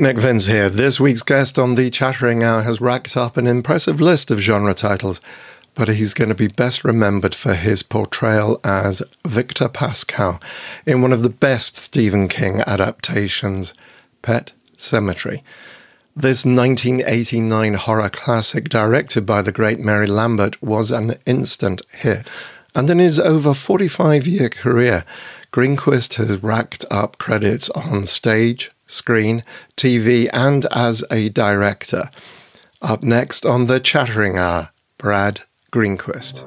Nick Vince here. This week's guest on the Chattering Hour has racked up an impressive list of genre titles, but he's going to be best remembered for his portrayal as Victor Pascow in one of the best Stephen King adaptations, Pet Sematary. This 1989 horror classic, directed by the great Mary Lambert, was an instant hit. And in his over 45 year career, Greenquist has racked up credits on stage, screen, TV, and as a director. Up next on the Chattering Hour, Brad Greenquist.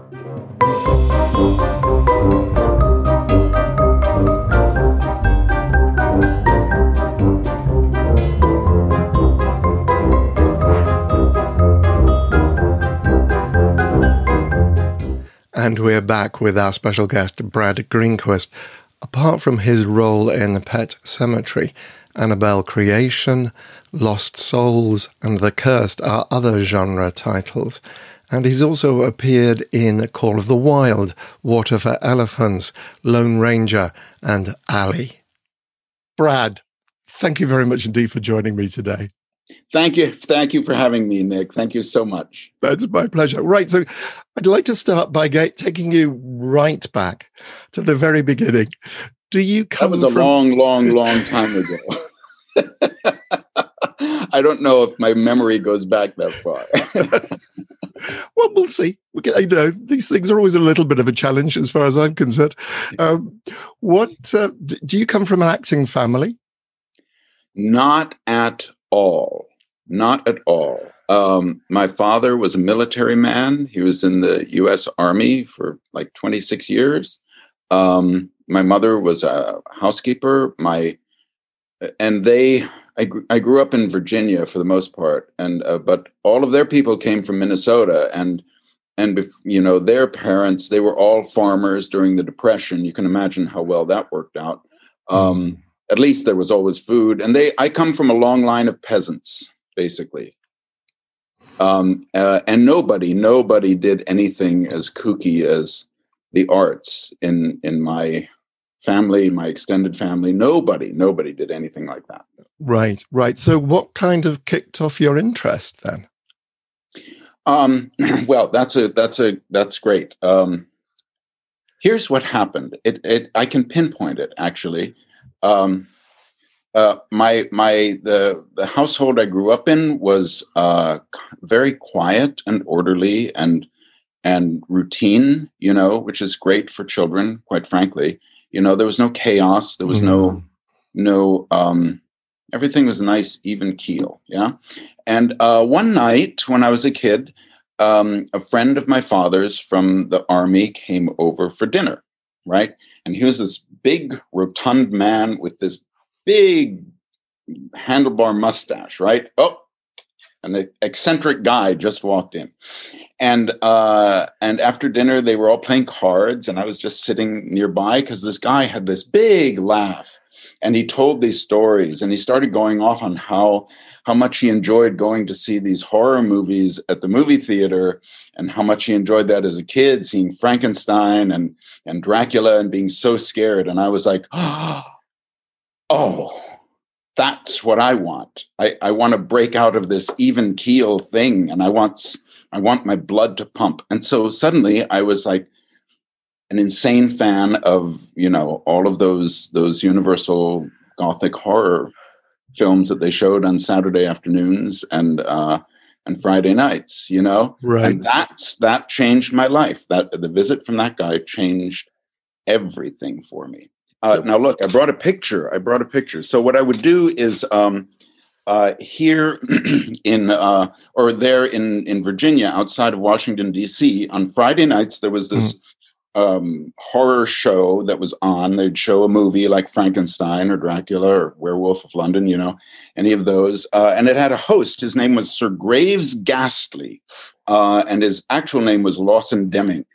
And we're back with our special guest, Brad Greenquist. Apart from his role in Pet Sematary, Annabelle Creation, Lost Souls, and The Cursed are other genre titles. And he's also appeared in Call of the Wild, Water for Elephants, Lone Ranger, and Ali. Brad, thank you very much indeed for joining me today. Thank you. Thank you for having me, Nick. Thank you so much. That's my pleasure. Right. So I'd like to start by get, taking you right back to the very beginning. Do you come that was a from... long, long, long time ago. I don't know if my memory goes back that far. well, we'll see. We you know, these things are always a little bit of a challenge, as far as I'm concerned. Um, what uh, do you come from an acting family? Not at all. Not at all. Um, my father was a military man. He was in the U.S. Army for like 26 years. Um, my mother was a housekeeper. My and they I, gr- I grew up in Virginia for the most part, and uh, but all of their people came from Minnesota, and and bef- you know their parents they were all farmers during the Depression. You can imagine how well that worked out. Um, mm. at least there was always food, and they I come from a long line of peasants, basically. Um, uh, and nobody nobody did anything as kooky as the arts in in my family, my extended family, nobody, nobody did anything like that. Right, right. So, what kind of kicked off your interest then? Um, well, that's a that's a that's great. Um, here's what happened. It, it I can pinpoint it actually. Um, uh, my my the the household I grew up in was uh, very quiet and orderly and and routine, you know, which is great for children, quite frankly. You know, there was no chaos. There was mm. no mm-hmm. no um, everything was nice, even keel. Yeah. And uh, one night when I was a kid, um, a friend of my father's from the army came over for dinner, right? And he was this big, rotund man with this big handlebar mustache, right? Oh, an eccentric guy just walked in. And uh, and after dinner they were all playing cards and i was just sitting nearby because this guy had this big laugh and he told these stories and he started going off on how how much he enjoyed going to see these horror movies at the movie theater and how much he enjoyed that as a kid seeing frankenstein and and dracula and being so scared. And i was like oh that's what I want. I, I want to break out of this even keel thing and I want I want my blood to pump. And so suddenly I was like an insane fan of, you know, all of those those universal gothic horror films that they showed on Saturday afternoons and uh and Friday nights, you know? Right. And that's that changed my life. That the visit from that guy changed everything for me. Uh, now, look, I brought a picture. I brought a picture. So, what I would do is um, uh, here in uh, or there in in Virginia, outside of Washington D.C., on Friday nights there was this. Mm. Um, horror show that was on. They'd show a movie like Frankenstein or Dracula or Werewolf of London, you know, any of those. Uh, and it had a host. His name was Sir Graves Ghastly, uh, and his actual name was Lawson Deming.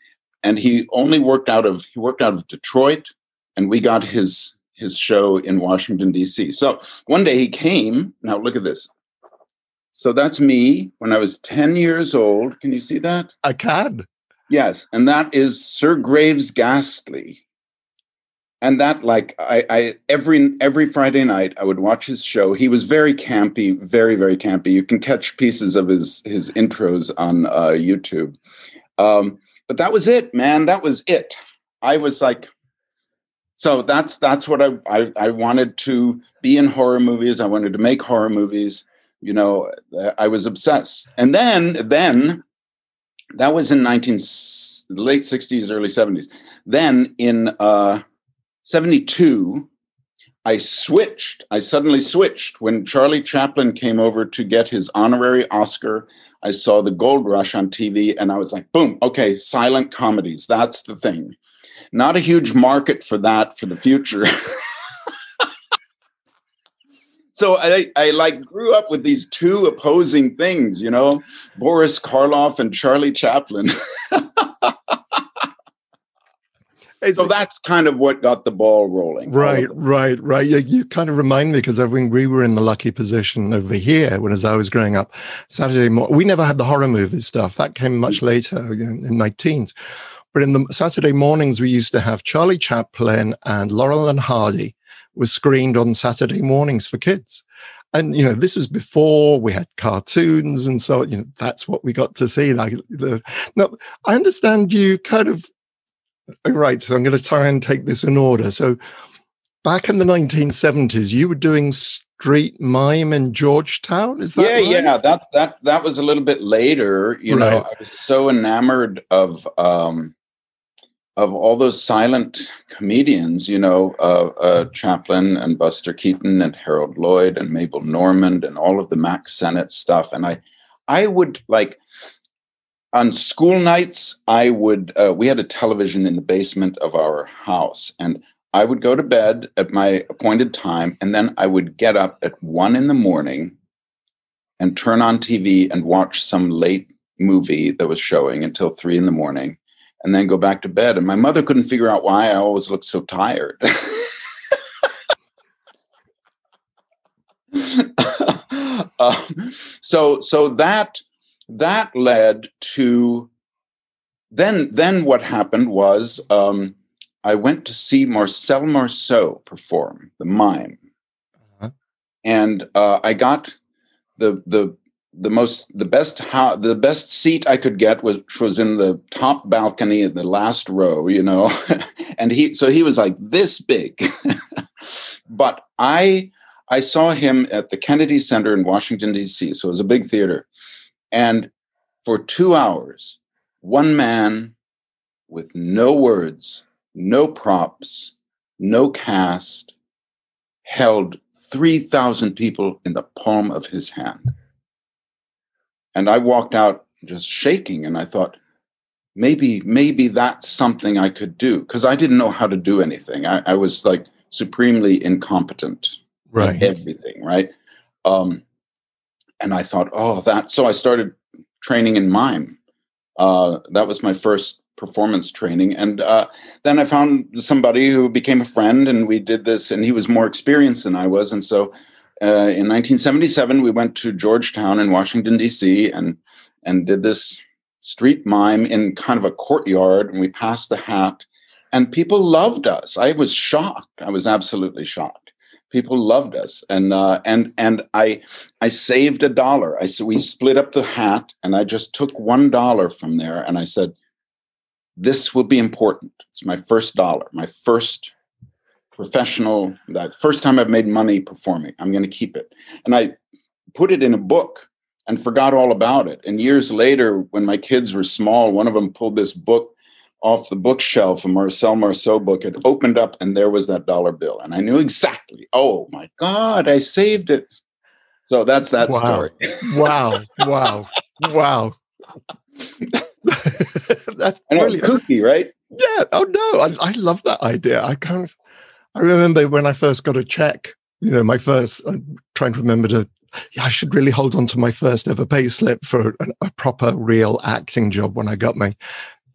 And he only worked out of he worked out of Detroit, and we got his his show in Washington D.C. So one day he came. Now look at this. So that's me when I was ten years old. Can you see that? I can. Yes, and that is Sir Graves Ghastly. and that like I, I every every Friday night I would watch his show. He was very campy, very very campy. You can catch pieces of his his intros on uh, YouTube. Um, but that was it, man. That was it. I was like, so that's that's what I, I I wanted to be in horror movies. I wanted to make horror movies. You know, I was obsessed. And then then that was in 19 late 60s early 70s. Then in uh 72, I switched. I suddenly switched when Charlie Chaplin came over to get his honorary Oscar. I saw the Gold Rush on TV and I was like, boom, okay, silent comedies. That's the thing. Not a huge market for that for the future. so I, I like grew up with these two opposing things, you know, Boris Karloff and Charlie Chaplin. so that's kind of what got the ball rolling. Right, right, right. You, you kind of remind me because I think we were in the lucky position over here when as I was growing up. Saturday morning, we never had the horror movie stuff. That came much mm-hmm. later in, in my teens. But in the Saturday mornings, we used to have Charlie Chaplin and Laurel and Hardy was screened on Saturday mornings for kids. And you know, this was before we had cartoons, and so you know that's what we got to see. Like, the, now I understand you kind of Right. So I'm going to try and take this in order. So back in the 1970s, you were doing street mime in Georgetown. Is that yeah, right? yeah? That that that was a little bit later. You right. know, I was so enamored of um, of all those silent comedians. You know, uh, uh, Chaplin and Buster Keaton and Harold Lloyd and Mabel Normand and all of the Mack Sennett stuff. And I I would like on school nights, I would, uh, we had a television in the basement of our house, and I would go to bed at my appointed time, and then I would get up at one in the morning and turn on TV and watch some late movie that was showing until three in the morning, and then go back to bed. And my mother couldn't figure out why I always looked so tired. uh, so, so that that led to then then what happened was um, I went to see Marcel Marceau perform the mime, uh-huh. and uh, I got the the the most the best how the best seat I could get was was in the top balcony in the last row, you know, and he so he was like this big, but I I saw him at the Kennedy Center in Washington D.C. So it was a big theater, and for two hours, one man with no words, no props, no cast, held 3,000 people in the palm of his hand. And I walked out just shaking and I thought, maybe, maybe that's something I could do because I didn't know how to do anything. I, I was like supremely incompetent right. everything, right? Um, and I thought, oh, that. So I started training in mime. Uh, that was my first performance training. And uh, then I found somebody who became a friend, and we did this, and he was more experienced than I was. And so uh, in 1977, we went to Georgetown in Washington, D.C., and, and did this street mime in kind of a courtyard, and we passed the hat. And people loved us. I was shocked. I was absolutely shocked people loved us and uh, and and i i saved a dollar i said we split up the hat and i just took one dollar from there and i said this will be important it's my first dollar my first professional that first time i've made money performing i'm going to keep it and i put it in a book and forgot all about it and years later when my kids were small one of them pulled this book off the bookshelf, a Marcel Marceau book, had opened up and there was that dollar bill. And I knew exactly, oh my God, I saved it. So that's that wow. story. wow. Wow. Wow. that's know, kooky, right? Yeah. Oh no, I, I love that idea. I can't. I remember when I first got a check. You know, my first. I'm trying to remember to. Yeah, I should really hold on to my first ever pay slip for a, a proper, real acting job when I got my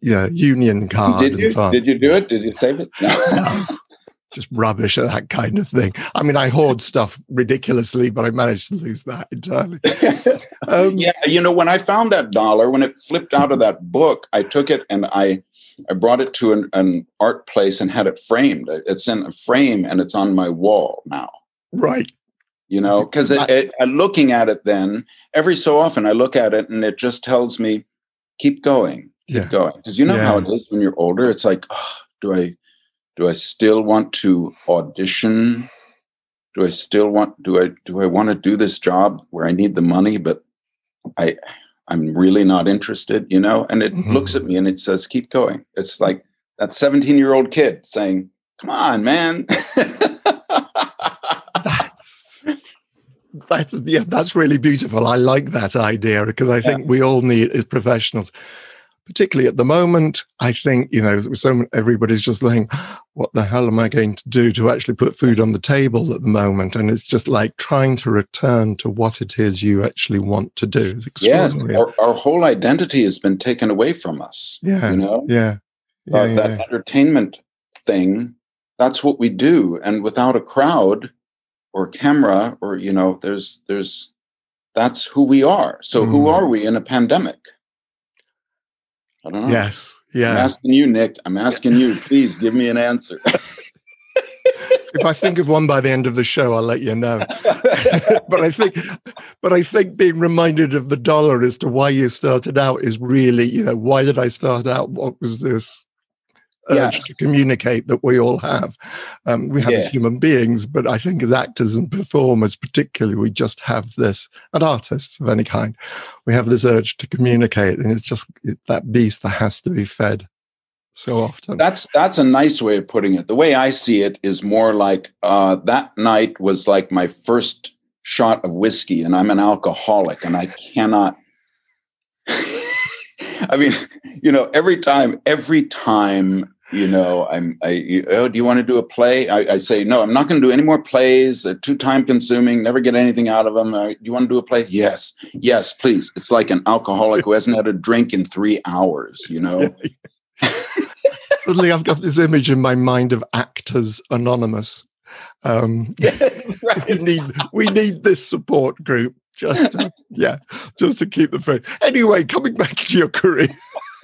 yeah, union card Did you? and so on. Did you do it? Did you save it? No. Just rubbish at that kind of thing. I mean, I hoard stuff ridiculously, but I managed to lose that entirely. Um, yeah, you know, when I found that dollar, when it flipped out of that book, I took it and I I brought it to an, an art place and had it framed. It's in a frame and it's on my wall now. Right. You know, because looking at it, then every so often I look at it and it just tells me, keep going, keep yeah. going. Because you know yeah. how it is when you're older. It's like, oh, do I, do I still want to audition? Do I still want? Do I do I want to do this job where I need the money, but I I'm really not interested, you know? And it mm-hmm. looks at me and it says, keep going. It's like that 17 year old kid saying, come on, man. that's, that's, yeah, that's really beautiful. I like that idea because I think we all need, as professionals, particularly at the moment, I think, you know, so everybody's just saying, what the hell am I going to do to actually put food on the table at the moment? And it's just like trying to return to what it is you actually want to do. Yes, our, our, whole identity has been taken away from us. Yeah. You know? Yeah. yeah, uh, yeah that yeah. entertainment thing, that's what we do. And without a crowd or camera or, you know, there's, there's, that's who we are. So mm. who are we in a pandemic? I don't know. Yes. Yeah. I'm asking you, Nick. I'm asking you. Please give me an answer. if I think of one by the end of the show, I'll let you know. but I think, but I think being reminded of the dollar as to why you started out is really, you know, why did I start out? What was this? Urge to communicate that we all have. Um, we have yeah. as human beings, but I think as actors and performers, particularly, we just have this, and artists of any kind, we have this urge to communicate, and it's just that beast that has to be fed so often. That's that's a nice way of putting it. The way I see it is more like uh, that night was like my first shot of whiskey, and I'm an alcoholic, and I cannot. I mean, you know, every time, every time you know i'm i you, oh do you want to do a play? I, I say no i'm not going to do any more plays. They're too time consuming never get anything out of them do you want to do a play? Yes. Yes please. It's like an alcoholic who hasn't had a drink in three hours you know? Suddenly i've got this image in my mind of actors anonymous. Um, right. we need we need this support group just to, yeah just to keep the faith anyway coming back to your career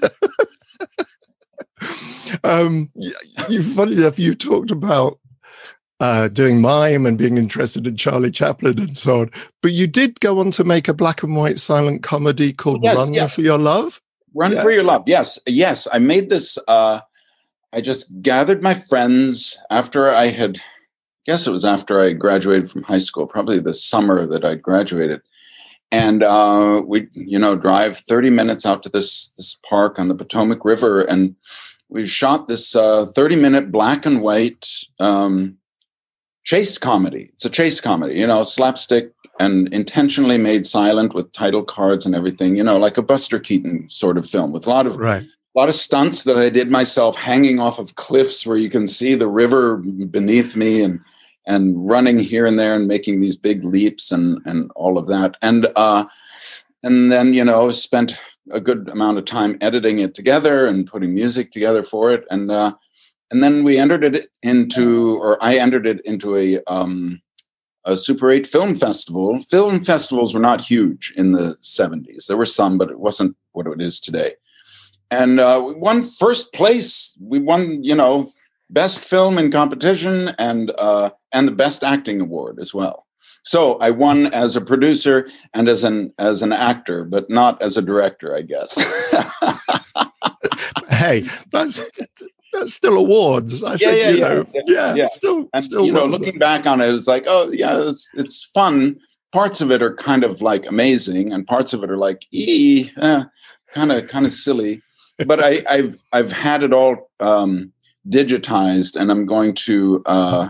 um, you, funny enough, you talked about uh, doing mime and being interested in Charlie Chaplin and so on. But you did go on to make a black and white silent comedy called yes, Run yes. for Your Love. Run yeah. for Your Love. Yes, yes. I made this. Uh, I just gathered my friends after I had, I guess it was after I graduated from high school, probably the summer that I graduated. And uh, we, you know, drive 30 minutes out to this this park on the Potomac River, and we shot this uh, 30 minute black and white um, chase comedy. It's a chase comedy, you know, slapstick and intentionally made silent with title cards and everything, you know, like a Buster Keaton sort of film with a lot of right. a lot of stunts that I did myself hanging off of cliffs where you can see the river beneath me and and running here and there and making these big leaps and and all of that. And uh and then, you know, spent a good amount of time editing it together and putting music together for it, and uh, and then we entered it into, or I entered it into a um, a Super 8 film festival. Film festivals were not huge in the 70s. There were some, but it wasn't what it is today. And uh, we won first place. We won, you know, best film in competition and uh, and the best acting award as well. So I won as a producer and as an as an actor, but not as a director, I guess. hey, that's that's still awards. I yeah, think, yeah, you know, yeah, yeah, yeah. still, and, still. You know, looking back on it, it's like, oh yeah, it's, it's fun. Parts of it are kind of like amazing, and parts of it are like, ee, kind of kind of silly. But I, I've I've had it all um, digitized, and I'm going to. Uh,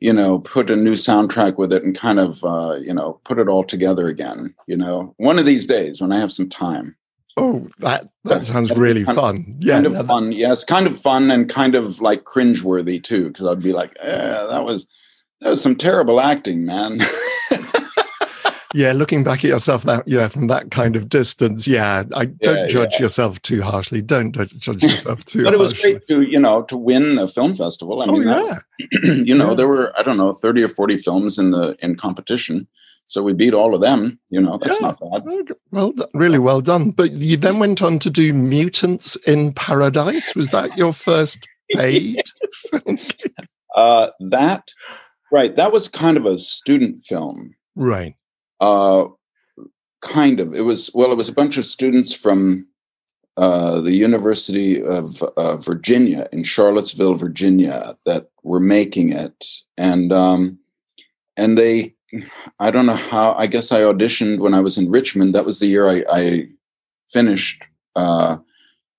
you know, put a new soundtrack with it and kind of, uh, you know, put it all together again. You know, one of these days when I have some time. Oh, that that sounds really kind fun. Of, yeah, kind of fun. Yeah, it's kind of fun and kind of like cringeworthy too, because I'd be like, eh, that was that was some terrible acting, man. yeah, looking back at yourself that yeah from that kind of distance, yeah, I don't yeah, judge yeah. yourself too harshly. Don't judge yourself too. Harshly. But it was harshly. great to you know to win a film festival. I oh, mean, yeah. That, you know, yeah. there were I don't know thirty or forty films in the in competition. So we beat all of them. You know, that's yeah. not bad. Well, really well done. But you then went on to do Mutants in Paradise. Was that your first paid film? Uh, that, right. That was kind of a student film. Right. Uh, kind of. It was, well, it was a bunch of students from uh, the University of uh, Virginia in Charlottesville, Virginia, that were making it, and um, and they, I don't know how. I guess I auditioned when I was in Richmond. That was the year I, I finished uh,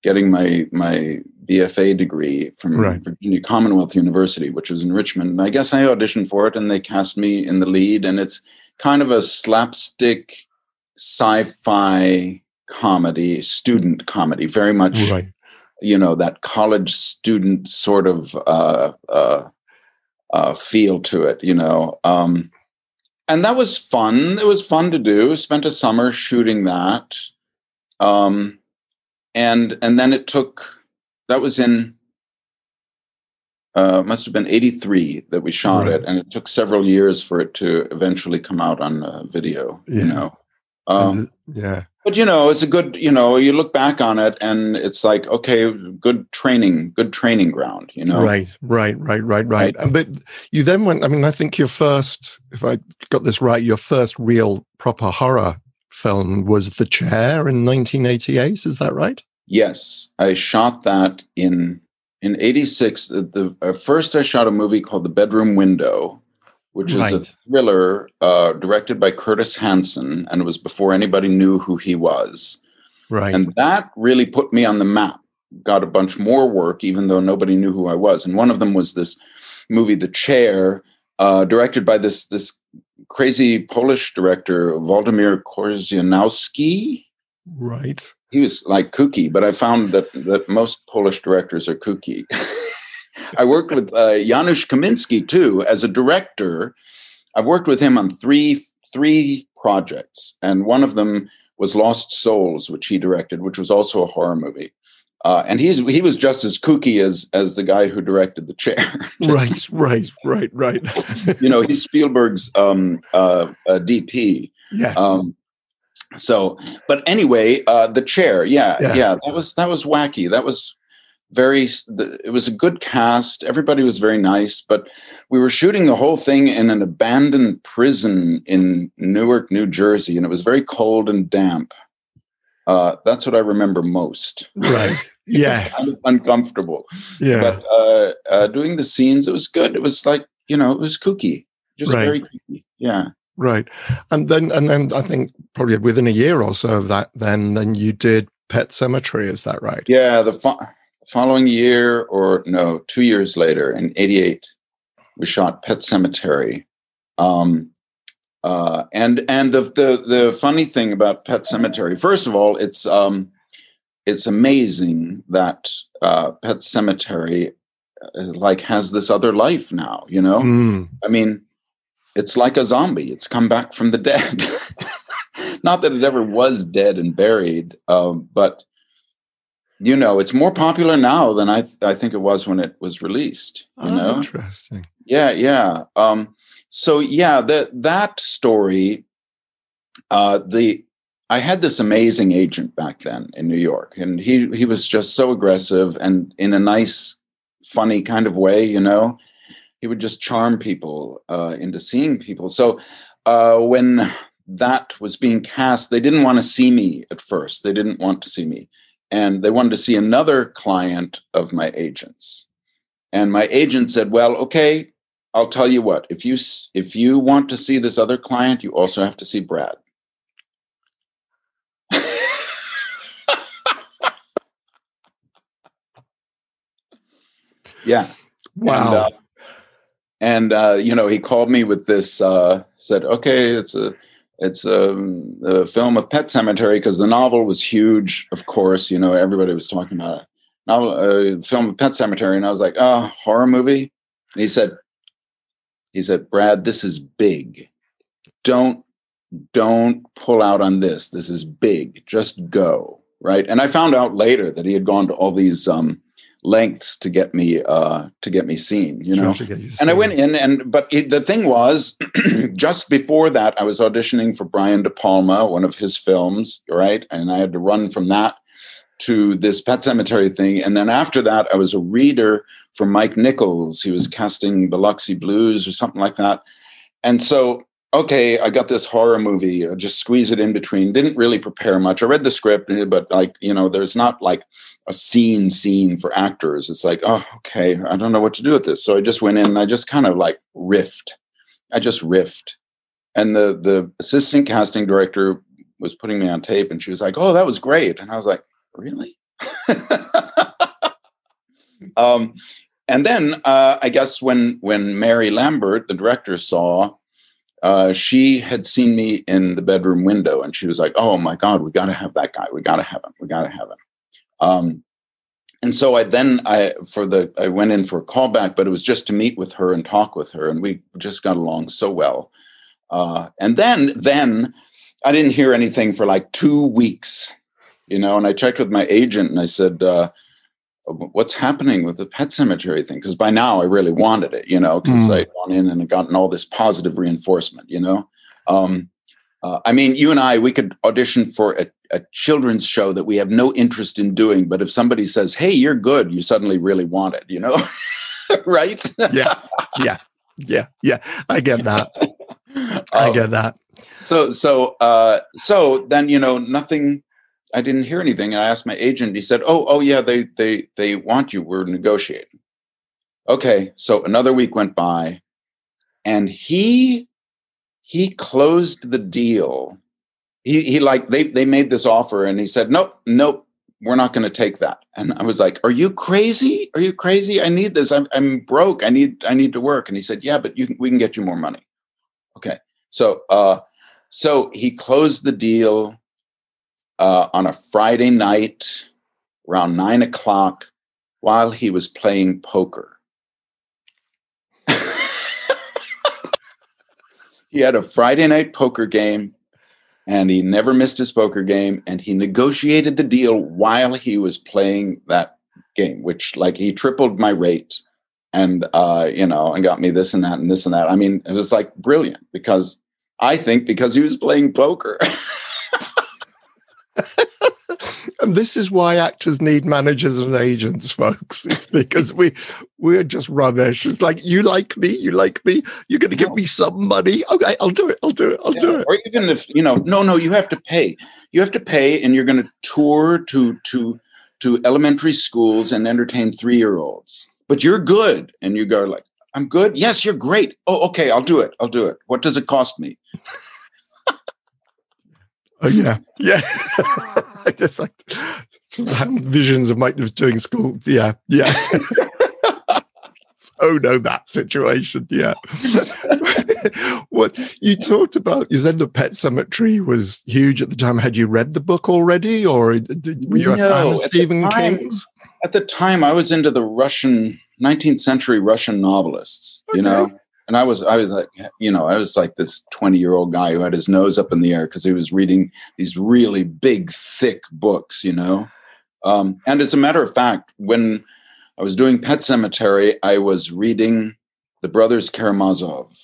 getting my my BFA degree from right. Virginia Commonwealth University, which was in Richmond. And I guess I auditioned for it, and they cast me in the lead, and it's kind of a slapstick sci-fi comedy, student comedy, very much, right. you know, that college student sort of uh, uh, uh, feel to it, you know. Um, and that was fun. It was fun to do. Spent a summer shooting that, um, and and then it took. That was in. Uh, must have been 83 that we shot right. it and it took several years for it to eventually come out on uh, video yeah. you know um, yeah but you know it's a good you know you look back on it and it's like okay good training good training ground you know right right right right right, right. but you then went i mean i think your first if i got this right your first real proper horror film was the chair in 1988 is that right yes i shot that in in 86 the, the uh, first i shot a movie called the bedroom window which right. is a thriller uh, directed by Curtis Hanson, and it was before anybody knew who he was. Right. And that really put me on the map. Got a bunch more work, even though nobody knew who I was. And one of them was this movie, The Chair, uh, directed by this this crazy Polish director, Waldemar Korzeniowski. Right. He was like kooky, but I found that that most Polish directors are kooky. I worked with uh, Janusz Kaminski too as a director. I've worked with him on three three projects, and one of them was Lost Souls, which he directed, which was also a horror movie. Uh, and he's he was just as kooky as as the guy who directed the chair. right, right, right, right. you know, he's Spielberg's um, uh, uh, DP. Yes. Um, so, but anyway, uh, the chair, yeah, yeah, yeah, that was that was wacky. That was very it was a good cast. Everybody was very nice but we were shooting the whole thing in an abandoned prison in newark new jersey and it was very cold and damp. Uh, that's what i remember most. Right. Yeah kind of uncomfortable. Yeah. But uh, uh, doing the scenes it was good. It was like you know it was kooky. Just right. very kooky. Yeah right and then and then i think probably within a year or so of that then then you did Pet Sematary. is that right yeah the fun following year, or no, two years later, in '88, we shot Pet Sematary. Um, uh, and and the, the the funny thing about Pet Sematary, first of all, it's um, it's amazing that uh, Pet Sematary uh, like has this other life now. You know, mm. I mean, it's like a zombie. It's come back from the dead. Not that it ever was dead and buried, um, but you know, it's more popular now than I I think it was when it was released. You oh, know, interesting. Yeah, yeah. Um, so yeah, that that story, uh, the I had this amazing agent back then in New York, and he he was just so aggressive and in a nice, funny kind of way. You know, he would just charm people uh, into seeing people. So uh, when that was being cast, they didn't want to see me at first. They didn't want to see me. And they wanted to see another client of my agents. And my agent said well okay i'll tell you what. If you if you want to see this other client you also have to see brad. Yeah. Wow and, uh, and uh, you know he called me with this uh, said okay it's a it's um, a film of Pet Sematary because the novel was huge. Of course, you know everybody was talking about it. Novel, uh, film of Pet Sematary, and I was like, "Oh, horror movie." And he said, "He said, Brad, this is big. Don't don't pull out on this. This is big. Just go." Right. And I found out later that he had gone to all these um, lengths to get me uh, to get me seen. You know, and I went in, and but it, the thing was, just before that, I was auditioning for Brian De Palma, one of his films, right? And I had to run from that to this Pet Sematary thing, and then after that, I was a reader for Mike Nichols. He was casting Biloxi Blues or something like that, and so. Okay, I got this horror movie. I just squeeze it in between. Didn't really prepare much. I read the script, but like you know, there's not like a scene scene for actors. It's like, oh, okay, I don't know what to do with this. So I just went in and I just kind of like riffed. I just riffed. And the the assistant casting director was putting me on tape and she was like, Oh, that was great. And I was like, Really? um, and then uh, I guess when when Mary Lambert, the director, saw uh, she had seen me in the bedroom window and she was like, Oh my God, we gotta have that guy. We gotta have him. We gotta have him. Um, and so I then I for the I went in for a callback, but it was just to meet with her and talk with her, and we just got along so well. Uh, and then then I didn't hear anything for like two weeks, you know. And I checked with my agent, and I said, uh, "What's happening with the Pet Sematary thing?" Because by now I really wanted it, you know, because Mm. I'd gone in and gotten all this positive reinforcement, you know. Um, uh, I mean, you and I, we could audition for a, a children's show that we have no interest in doing, but if somebody says, "Hey, you're good," you suddenly really want it, you know, right? yeah, yeah, yeah, yeah. I get that. I Um, get that. so so uh so then you know nothing i didn't hear anything. And i asked my agent he said oh oh yeah they they they want you. We're negotiating. Okay so another week went by and he he closed the deal. He he like they they made this offer and he said nope nope we're not going to take that. And i was like are you crazy? Are you crazy? I need this. I'm, I'm broke. I need i need to work. And he said yeah but you can, we can get you more money. Okay so uh so he closed the deal uh, on a Friday night around nine o'clock while he was playing poker. he had a Friday night poker game and he never missed his poker game and he negotiated the deal while he was playing that game which like he tripled my rate and uh you know and got me this and that and this and that i mean it was like brilliant because i think because he was playing poker And this is why actors need managers and agents, folks. It's because we we're just rubbish. It's like you like me, you like me. You're going to give No. me some money. Okay, I'll do it. I'll do it. I'll do it. Or even if you know, no, no, you have to pay. You have to pay, and you're going to tour to to to elementary schools and entertain three year olds. But you're good, and you go like, "I'm good. Yes, you're great. Oh, okay, I'll do it. I'll do it. What does it cost me? Oh yeah, yeah. I just like just have visions of Mike was doing school. Yeah, yeah. so no, that situation. Yeah. what you talked about? You said the Pet Sematary was huge at the time. Had you read the book already, or did, were you a fan of Stephen time- King's? At the time, I was into the Russian 19th century Russian novelists. You know. And I was, I was like, you know, I was like this 20 year old guy who had his nose up in the air because he was reading these really big, thick books, you know. Um, and as a matter of fact, when I was doing Pet Sematary, I was reading The Brothers Karamazov,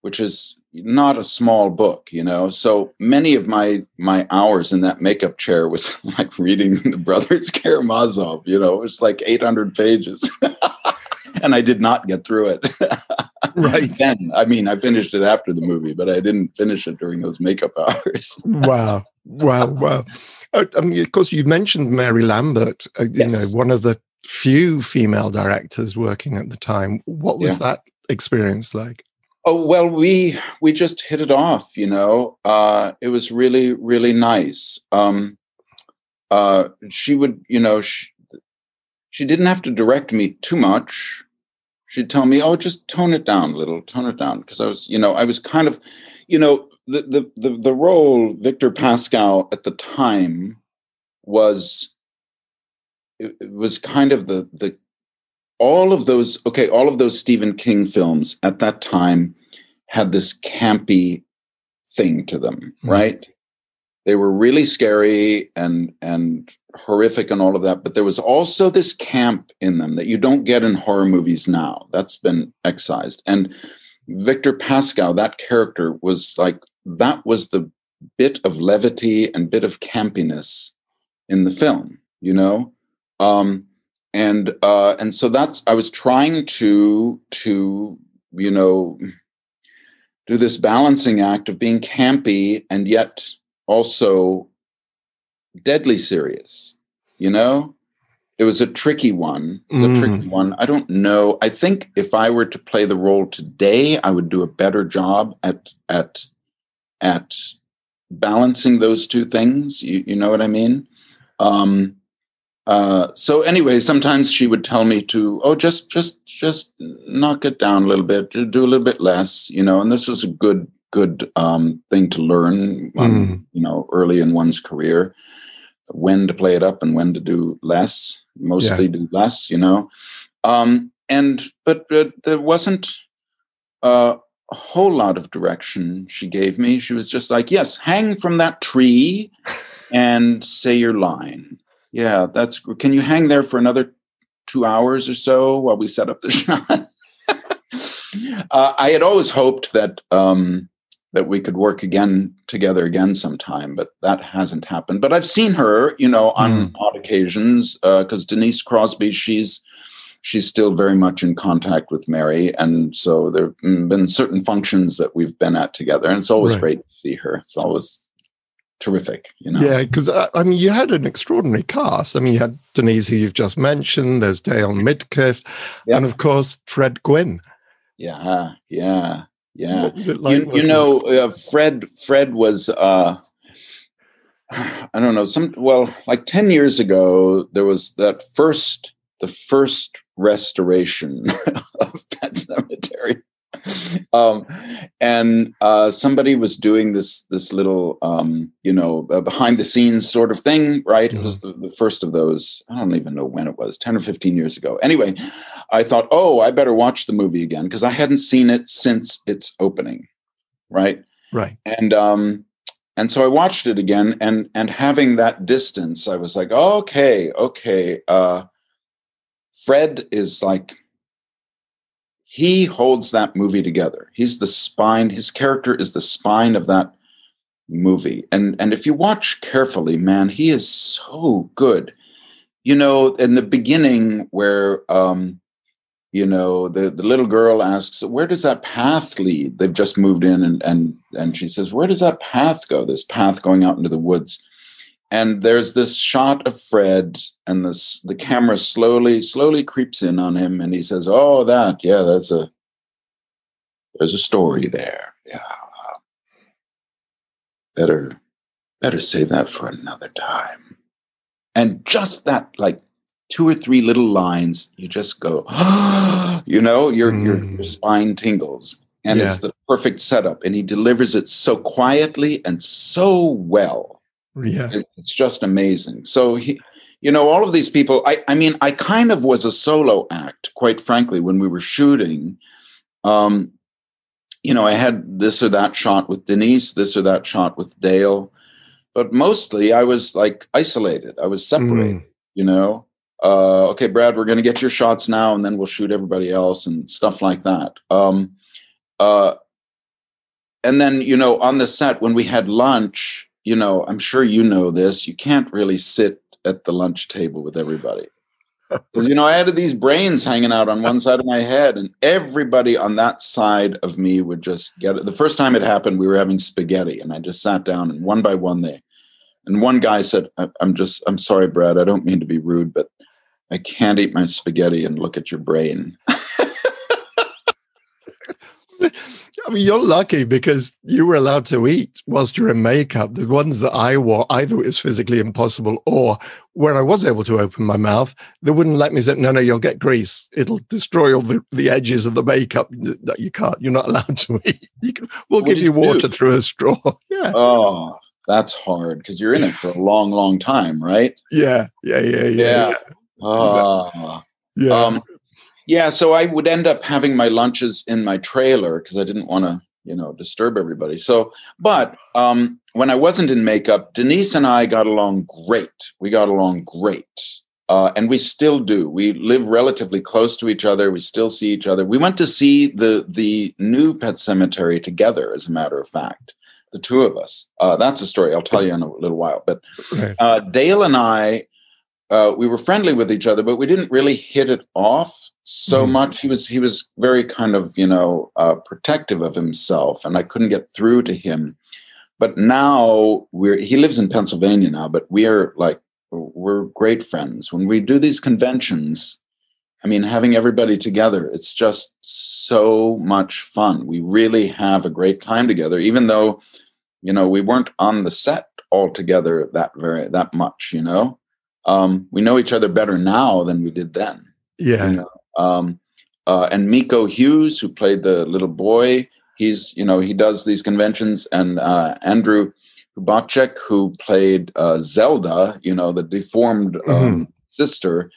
which is not a small book, you know. So many of my my hours in that makeup chair was like reading The Brothers Karamazov, you know, it was like 800 pages. and I did not get through it. Right. then, I mean, I finished it after the movie, but I didn't finish it during those makeup hours. wow, wow, wow. I mean, of course, you mentioned Mary Lambert. Uh, you know, one of the few female directors working at the time. What was Yeah. that experience like? Oh well, we we just hit it off. You know, uh, it was really really nice. Um, uh, she would, you know, she, she didn't have to direct me too much. She'd tell me, "Oh, just tone it down a little, tone it down," because I was, you know, I was kind of, you know, the the the, the role Victor Pascow at the time was it, it was kind of the the all of those okay all of those stephen king films at that time had this campy thing to them Mhm. right they were really scary and and horrific and all of that but there was also this camp in them that you don't get in horror movies now. That's been excised. And victor pascow that character was like that was the bit of levity and bit of campiness in the film you know? Um and uh and so that's i was trying to to you know do this balancing act of being campy and yet also deadly serious. You know, it was a tricky one. The mm. tricky one. I don't know. I think if I were to play the role today, I would do a better job at at at balancing those two things. You, you know what I mean? Um, uh, so anyway, sometimes she would tell me to, oh, just just just knock it down a little bit, do a little bit less, you know. And this was a good good um, thing to learn, um, mm. you know, early in one's career, when to play it up and when to do less. Mostly yeah. do less, you know. Um, and but, but there wasn't uh, a whole lot of direction she gave me. She was just like, "Yes, hang from that tree and say your line." Yeah, that's. Can you hang there for another two hours or so while we set up the shot? uh, I had always hoped that um, that we could work again together again sometime, but that hasn't happened. But I've seen her, you know, on mm. odd occasions because uh, Denise Crosby, she's she's still very much in contact with Mary, and so there've been certain functions that we've been at together, and it's always right. great to see her. It's always terrific, you know. Yeah, because uh, I mean, you had an extraordinary cast. I mean, you had Denise, who you've just mentioned. There's Dale Midkiff, yep. and of course Fred Gwynne. Yeah, yeah. Yeah, like you, you know, uh, Fred. Fred was. Uh, I don't know. Some well, like ten years ago, there was that first, the first restoration of Pet Sematary, um, and uh, somebody was doing this this little um, you know uh, behind the scenes sort of thing right mm-hmm. it was mm-hmm. the, the, first of those i don't even know when it was 10 or 15 years ago anyway i thought oh i better watch the movie again because i hadn't seen it since its opening right right and um and so i watched it again and and having that distance i was like okay okay uh fred is like he holds that movie together. He's the spine. His character is the spine of that movie. And and if you watch carefully, man, he is so good. You know, in the beginning where um, you know, the, the little girl asks, Where does that path lead? They've just moved in and and and she says, Where does that path go? This path going out into the woods and there's this shot of Fred, and this the camera slowly, slowly creeps in on him, and he says, "Oh, that, yeah, there's a there's a story there. Yeah, better better save that for another time." And just that, like two or three little lines, you just go, you know, your mm. your, your spine tingles, and yeah. it's the perfect setup. And he delivers it so quietly and so well yeah. It's just amazing. So he, you know, all of these people, I, I mean, I kind of was a solo act, quite frankly, when we were shooting. Um, you know, I had this or that shot with Denise, this or that shot with Dale, but mostly I was like isolated. I was separated, mm. you know. Uh, okay, Brad, we're going to get your shots now, and then we'll shoot everybody else and stuff like that. Um, uh, and then, you know, on the set when we had lunch, you know, I'm sure you know this, you can't really sit at the lunch table with everybody. Because, you know, I had these brains hanging out on one side of my head, and everybody on that side of me would just get it. The first time it happened, we were having spaghetti, and I just sat down, and one by one, they, and one guy said, I'm just, I'm sorry, Brad, I don't mean to be rude, but I can't eat my spaghetti and look at your brain. I mean, you're lucky because you were allowed to eat whilst you're in makeup. The ones that I wore, either it was physically impossible or where I was able to open my mouth, they wouldn't let me say, no, no, you'll get grease. It'll destroy all the, the edges of the makeup. That you can't, you're not allowed to eat. You can, we'll what give you, you water through a straw. Yeah. Oh, that's hard because you're in it for a long, long time, right? Yeah. Yeah. Yeah. Yeah. Yeah. yeah. Uh, yeah. Um, yeah, so I would end up having my lunches in my trailer because I didn't want to you know disturb everybody. So, but um, when I wasn't in makeup, Denise and I got along great. We got along great. Uh, and we still do. We live relatively close to each other. We still see each other. We went to see the the new Pet Sematary together, as a matter of fact, the two of us. Uh, that's a story I'll tell you in a little while. But uh, Dale and I, uh, we were friendly with each other, but we didn't really hit it off so mm-hmm. much. He was he was very kind of you know uh, protective of himself, and I couldn't get through to him. But now we're he lives in Pennsylvania now, but we are like we're great friends. When we do these conventions, I mean, having everybody together, it's just so much fun. We really have a great time together, even though, you know, we weren't on the set all together that very that much. You know, um, we know each other better now than we did then. Yeah. You know? um, uh, and Miko Hughes, who played the little boy, he's you know he does these conventions, and uh, Andrew Hubatsek, who played uh, Zelda, you know, the deformed um, mm-hmm. sister,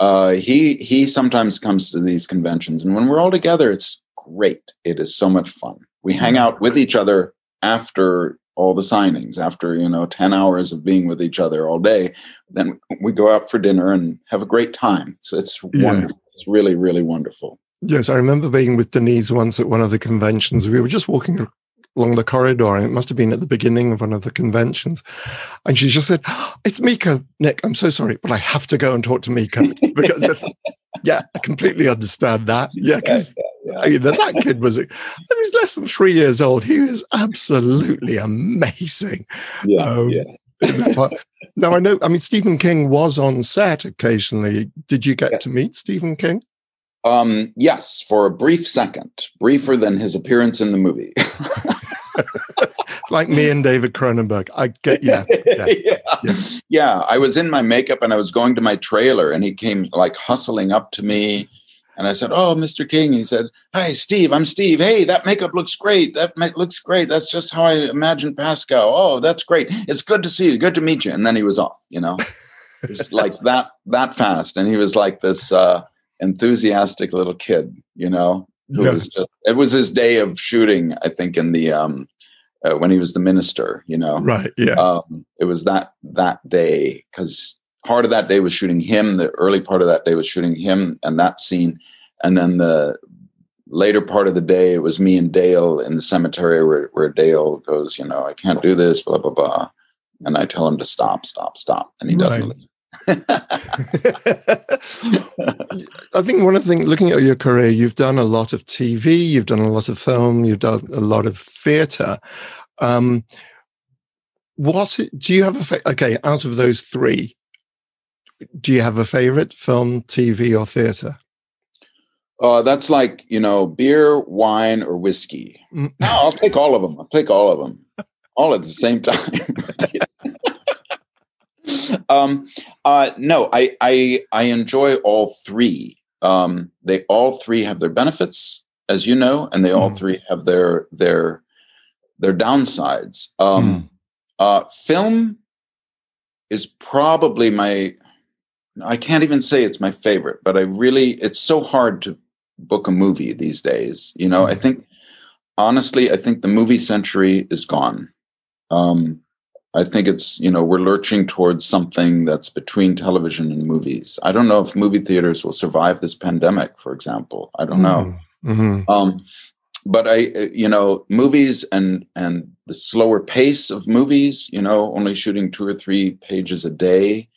uh, he he sometimes comes to these conventions, and when we're all together, it's great. It is so much fun. We hang out with each other after all the signings, after you know ten hours of being with each other all day. Then we go out for dinner and have a great time. So it's yeah. wonderful. It's really really wonderful. Yes, I remember being with Denise once at one of the conventions. We were just walking along the corridor, and it must have been at the beginning of one of the conventions. And she just said, ah, "It's Miko, Nick. I'm so sorry, but I have to go and talk to Miko because." yeah, I completely understand that. Yeah, because yeah, yeah, yeah. that kid was, he was less than three years old. He was absolutely amazing. Yeah, um, yeah. now I know. I mean, Stephen King was on set occasionally. Did you get to meet Stephen King? Um, yes, for a brief second, briefer than his appearance in the movie. like me and David Cronenberg. I get yeah yeah, yeah. yeah. Yeah. I was in my makeup and I was going to my trailer and he came like hustling up to me. And I said, Oh, Mr. King. He said, Hi, Steve. I'm Steve. Hey, that makeup looks great. That looks great. That's just how I imagined Pascow. Oh, that's great. It's good to see you. Good to meet you. And then he was off, you know, like that, that fast. And he was like this uh, enthusiastic little kid, you know, who yeah. was just, it was his day of shooting, I think, in the, um, uh, when he was the minister, you know. Right. Yeah. Um, it was that that day because part of that day was shooting him. The early part of that day was shooting him and that scene, and then the later part of the day it was me and Dale in the cemetery where where Dale goes, you know, I can't do this, blah blah blah, and I tell him to stop, stop, stop, and he doesn't. I think one of the things, looking at your career, you've done a lot of TV, you've done a lot of film, you've done a lot of theatre. Um, what do you have a okay? Out of those three, do you have a favorite film, TV, or theatre? Uh, that's like you know, beer, wine, or whiskey. Mm. No, I'll take all of them. I'll take all of them, all at the same time. um, uh, no, I, I I enjoy all three. Um, they all three have their benefits, as you know, and they all mm. three have their their their downsides. Um, mm. uh, film is probably my. I can't even say it's my favorite, but I really it's so hard to book a movie these days. You know. I think honestly, I think the movie century is gone. Um, I think it's, you know, we're lurching towards something that's between television and movies. I don't know if movie theaters will survive this pandemic, for example. I don't know. Mm-hmm. mm-hmm. Um, but I, uh, you know, movies and and the slower pace of movies, you know, only shooting two or three pages a day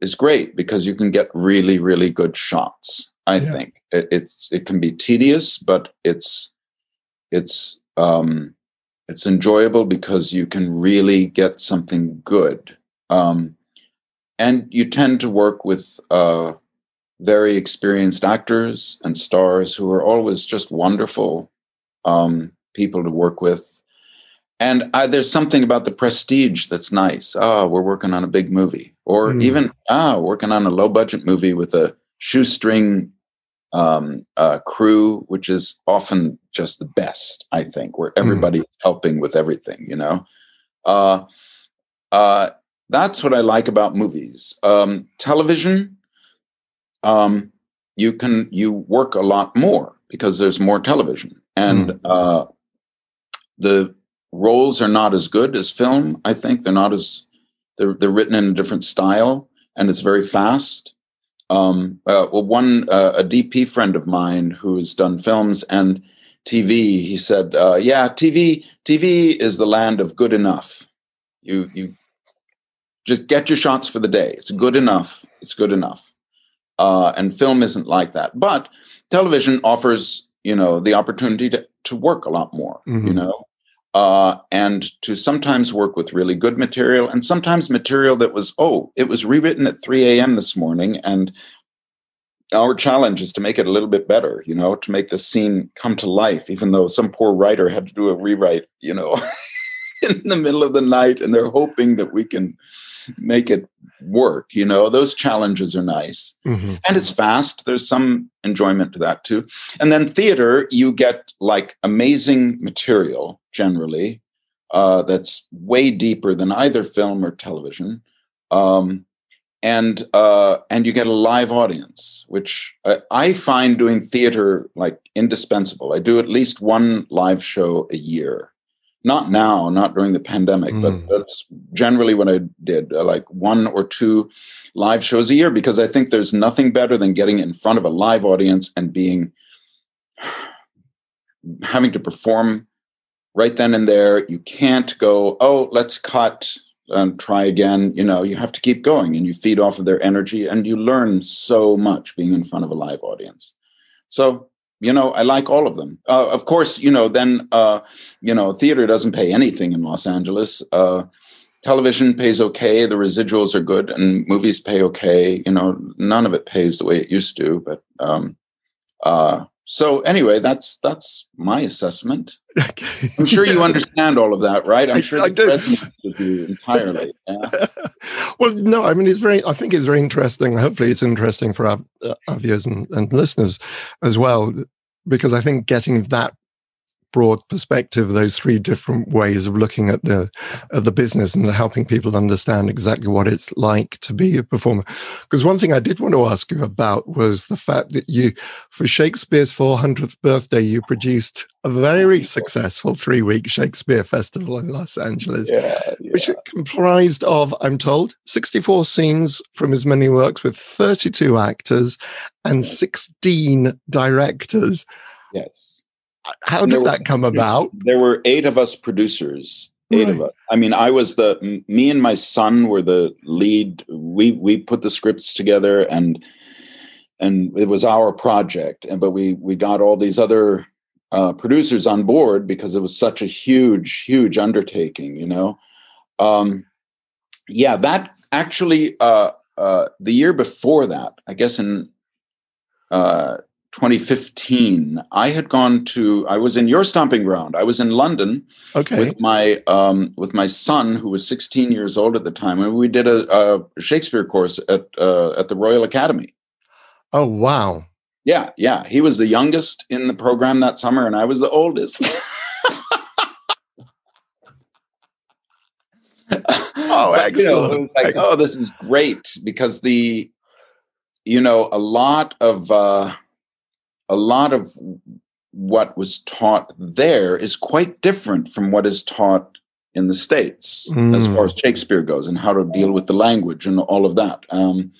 is great because you can get really, really good shots. I yeah. think it, it's it can be tedious, but it's it's um, it's enjoyable because you can really get something good. Um, and you tend to work with uh, very experienced actors and stars who are always just wonderful um, people to work with. And I, there's something about the prestige that's nice. Ah, oh, we're working on a big movie, or mm. even ah, working on a low budget movie with a shoestring um, uh, crew, which is often just the best, I think, where everybody mm. helping with everything, you know. Uh, uh, that's what I like about movies. Um, television, um, you can you work a lot more because there's more television, and mm. uh, the roles are not as good as film. I think they're not as they're they're written in a different style, and it's very fast. Um, uh, well, one uh, a DP friend of mine who's done films and TV, he said, uh, "Yeah, TV TV is the land of good enough. You you just get your shots for the day. It's good enough. It's good enough." Uh, and film isn't like that, but television offers you know the opportunity to to work a lot more. Mm-hmm. You know, uh, and to sometimes work with really good material and sometimes material that was, oh, it was rewritten at 3 a.m. this morning. And our challenge is to make it a little bit better, you know, to make the scene come to life, even though some poor writer had to do a rewrite, you know, in the middle of the night. And they're hoping that we can make it work you know those challenges are nice mm-hmm. and it's fast there's some enjoyment to that too and then theater you get like amazing material generally uh, that's way deeper than either film or television um, and uh, and you get a live audience which uh, i find doing theater like indispensable i do at least one live show a year not now, not during the pandemic, mm. but that's generally what I did, uh, like one or two live shows a year, because I think there's nothing better than getting in front of a live audience and being having to perform right then and there. You can't go, oh, let's cut and try again. You know, you have to keep going and you feed off of their energy and you learn so much being in front of a live audience. So you know i like all of them uh, of course you know then uh, you know theater doesn't pay anything in los angeles uh, television pays okay the residuals are good and movies pay okay you know none of it pays the way it used to but um, uh, so anyway that's that's my assessment i'm sure you understand all of that right i'm sure I, I do. with you entirely yeah. well no i mean it's very i think it's very interesting hopefully it's interesting for our, uh, our viewers and, and listeners as well because i think getting that broad perspective, those three different ways of looking at the at the business and helping people understand exactly what it's like to be a performer. Because one thing I did want to ask you about was the fact that you, for Shakespeare's 400th birthday, you produced a very oh, successful three week Shakespeare festival in Los Angeles, yeah, yeah. which comprised of, I'm told, 64 scenes from his many works with 32 actors and 16 directors. Yes how did that come about? There were eight of us producers. Eight right. of us. I mean, I was the me and my son were the lead. We we put the scripts together and and it was our project. And but we we got all these other uh, producers on board because it was such a huge huge undertaking. You know, um, yeah. That actually uh, uh, the year before that, I guess in uh, 2015, I had gone to. I was in your stomping ground. I was in London okay. with my um, with my son, who was 16 years old at the time, and we did a, a Shakespeare course at uh, at the Royal Academy. Oh wow! Yeah, yeah. He was the youngest in the program that summer, and I was the oldest. oh, excellent! You know, like, oh, this is great because the, you know, a lot of. Uh, a lot of what was taught there is quite different from what is taught in the states mm. as far as mm. Shakespeare goes and how to deal with the language and all of that. Um,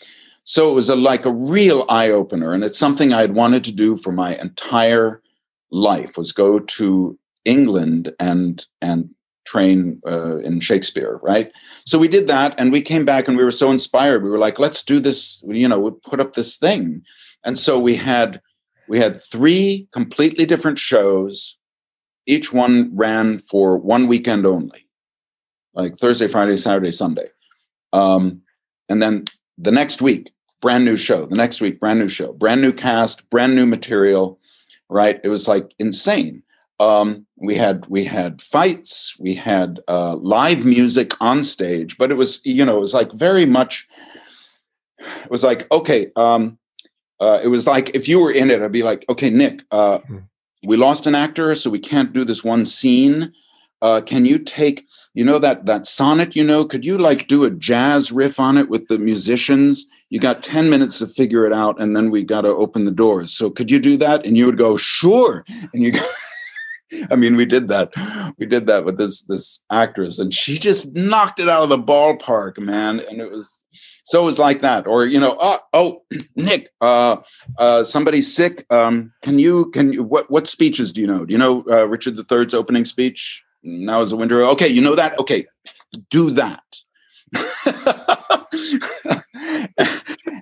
so it was a, like a real eye opener, and it's something I had wanted to do for my entire life was go to England and and train uh, in Shakespeare, right? So we did that, and we came back, and we were so inspired. We were like, let's do this. You know, we put up this thing, and so we had we had three completely different shows. Each one ran for one weekend only, like Thursday, Friday, Saturday, Sunday. Um, and then the next week, brand new show. The next week, brand new show, brand new cast, brand new material. Right? It was like insane. Um, we had we had fights, we had uh, live music on stage, but it was you know it was like very much. It was like okay, um, uh, it was like if you were in it, I'd be like, okay, Nick, uh, mm. we lost an actor, so we can't do this one scene. Uh, can you take, you know, that that sonnet? You know, could you like do a jazz riff on it with the musicians? You got ten minutes to figure it out, and then we got to open the doors. So could you do that? And you would go, sure. And you, go, I mean, we did that. We did that with this this actress, and she just knocked it out of the ballpark, man. And it was so it was like that. Or you know, oh, oh Nick, uh, uh, somebody's sick. Um, can you can you what what speeches do you know? Do you know uh, Richard III's opening speech? Now is the winter. Okay, you know that. Okay, do that.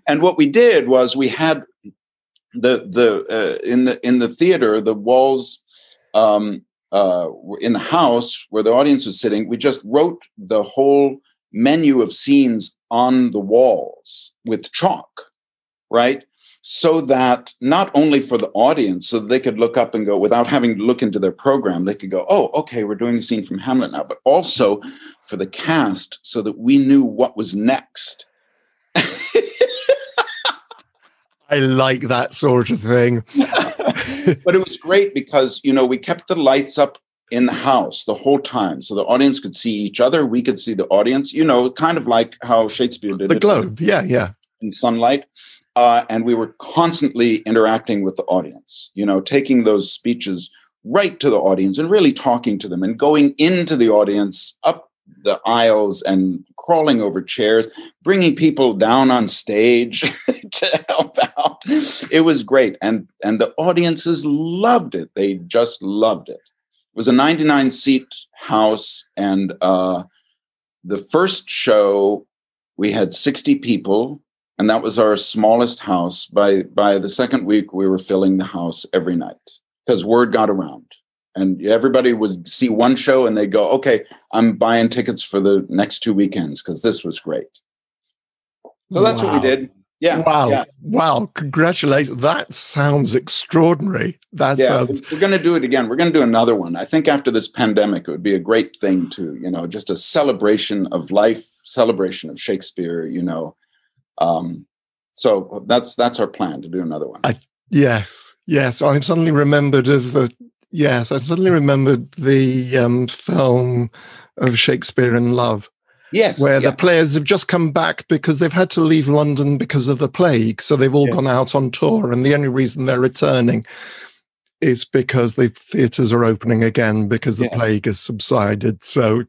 and what we did was we had the the uh, in the in the theater the walls um, uh, in the house where the audience was sitting we just wrote the whole menu of scenes on the walls with chalk right so that not only for the audience so they could look up and go without having to look into their program they could go oh okay we're doing a scene from hamlet now but also for the cast so that we knew what was next I like that sort of thing. but it was great because, you know, we kept the lights up in the house the whole time so the audience could see each other we could see the audience you know kind of like how shakespeare did the globe yeah yeah. in sunlight uh, and we were constantly interacting with the audience you know taking those speeches right to the audience and really talking to them and going into the audience up the aisles and crawling over chairs, bringing people down on stage to help out. It was great, and and the audiences loved it. They just loved it. It was a 99 seat house, and uh, the first show we had 60 people, and that was our smallest house. By by the second week, we were filling the house every night because word got around and everybody would see one show and they go, okay, I'm buying tickets for the next two weekends because this was great. So that's wow. what we did. Yeah. Wow. Yeah. Wow. Congratulations. That sounds extraordinary. That yeah, sounds. We're going to do it again. We're going to do another one. I think after this pandemic, it would be a great thing to, you know, just a celebration of life, celebration of Shakespeare, you know. Um, so that's that's our plan to do another one. I, yes. Yes. I'm suddenly remembered of the Yes, I suddenly remembered the um, film of Shakespeare in Love. Yes. Where yeah. the players have just come back because they've had to leave London because of the plague. So they've all yeah. gone out on tour. And the only reason they're returning is because the theatres are opening again because the yeah. plague has subsided. So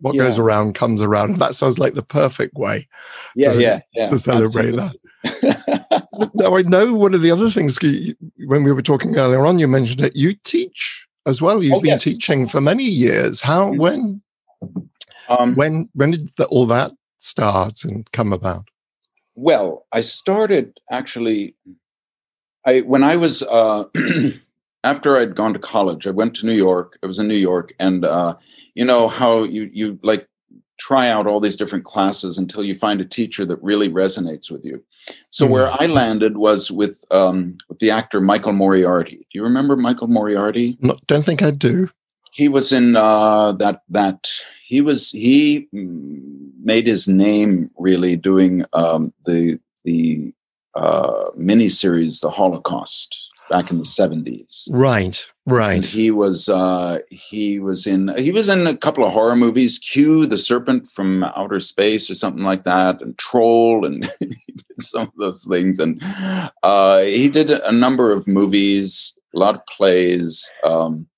what goes around comes around. And that sounds like the perfect way yeah, to, yeah, yeah. to celebrate that. now I know one of the other things when we were talking earlier on, you mentioned it. You teach as well. You've oh, been yes. teaching for many years. How mm-hmm. when um, when when did the, all that start and come about? Well, I started actually. I when I was uh, after I'd gone to college, I went to New York. I was in New York, and uh, you know how you you like try out all these different classes until you find a teacher that really resonates with you. So mm-hmm. where I landed was with um, with the actor Michael Moriarty. Do you remember Michael Moriarty? No, don't think I do. He was in uh, that that he was he made his name really doing um, the the uh, miniseries The Holocaust back in the 70s. Right, right. And he was uh he was in he was in a couple of horror movies, Q the Serpent from Outer Space or something like that, and Troll and some of those things. And uh he did a number of movies, a lot of plays, um,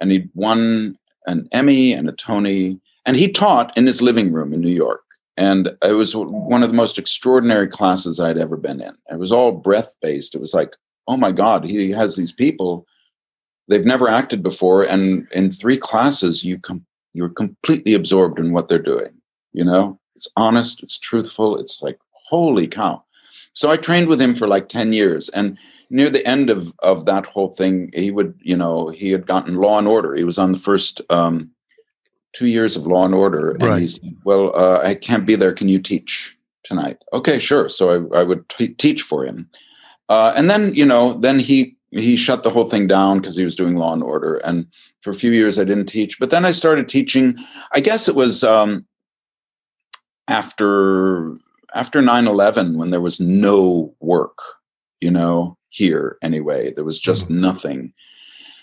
and he won an Emmy and a Tony, and he taught in his living room in New York. And it was one of the most extraordinary classes I'd ever been in. It was all breath based. It was like oh my God, he has these people. They've never acted before, and in three classes, you com- you're completely absorbed in what they're doing. You know, it's honest, it's truthful. It's like holy cow. So I trained with him for like ten years, and near the end of of that whole thing, he would, you know, he had gotten Law and Order. He was on the first um, two years of Law and Order, and right. he said, "Well, uh, I can't be there. Can you teach tonight?" Okay, sure. So I, I would t- teach for him, uh, and then, you know, then he he shut the whole thing down because he was doing law and order. And for a few years, I didn't teach. But then I started teaching. I guess it was um, after after 9-11 when there was no work, you know, here anyway. There was just mm-hmm. nothing.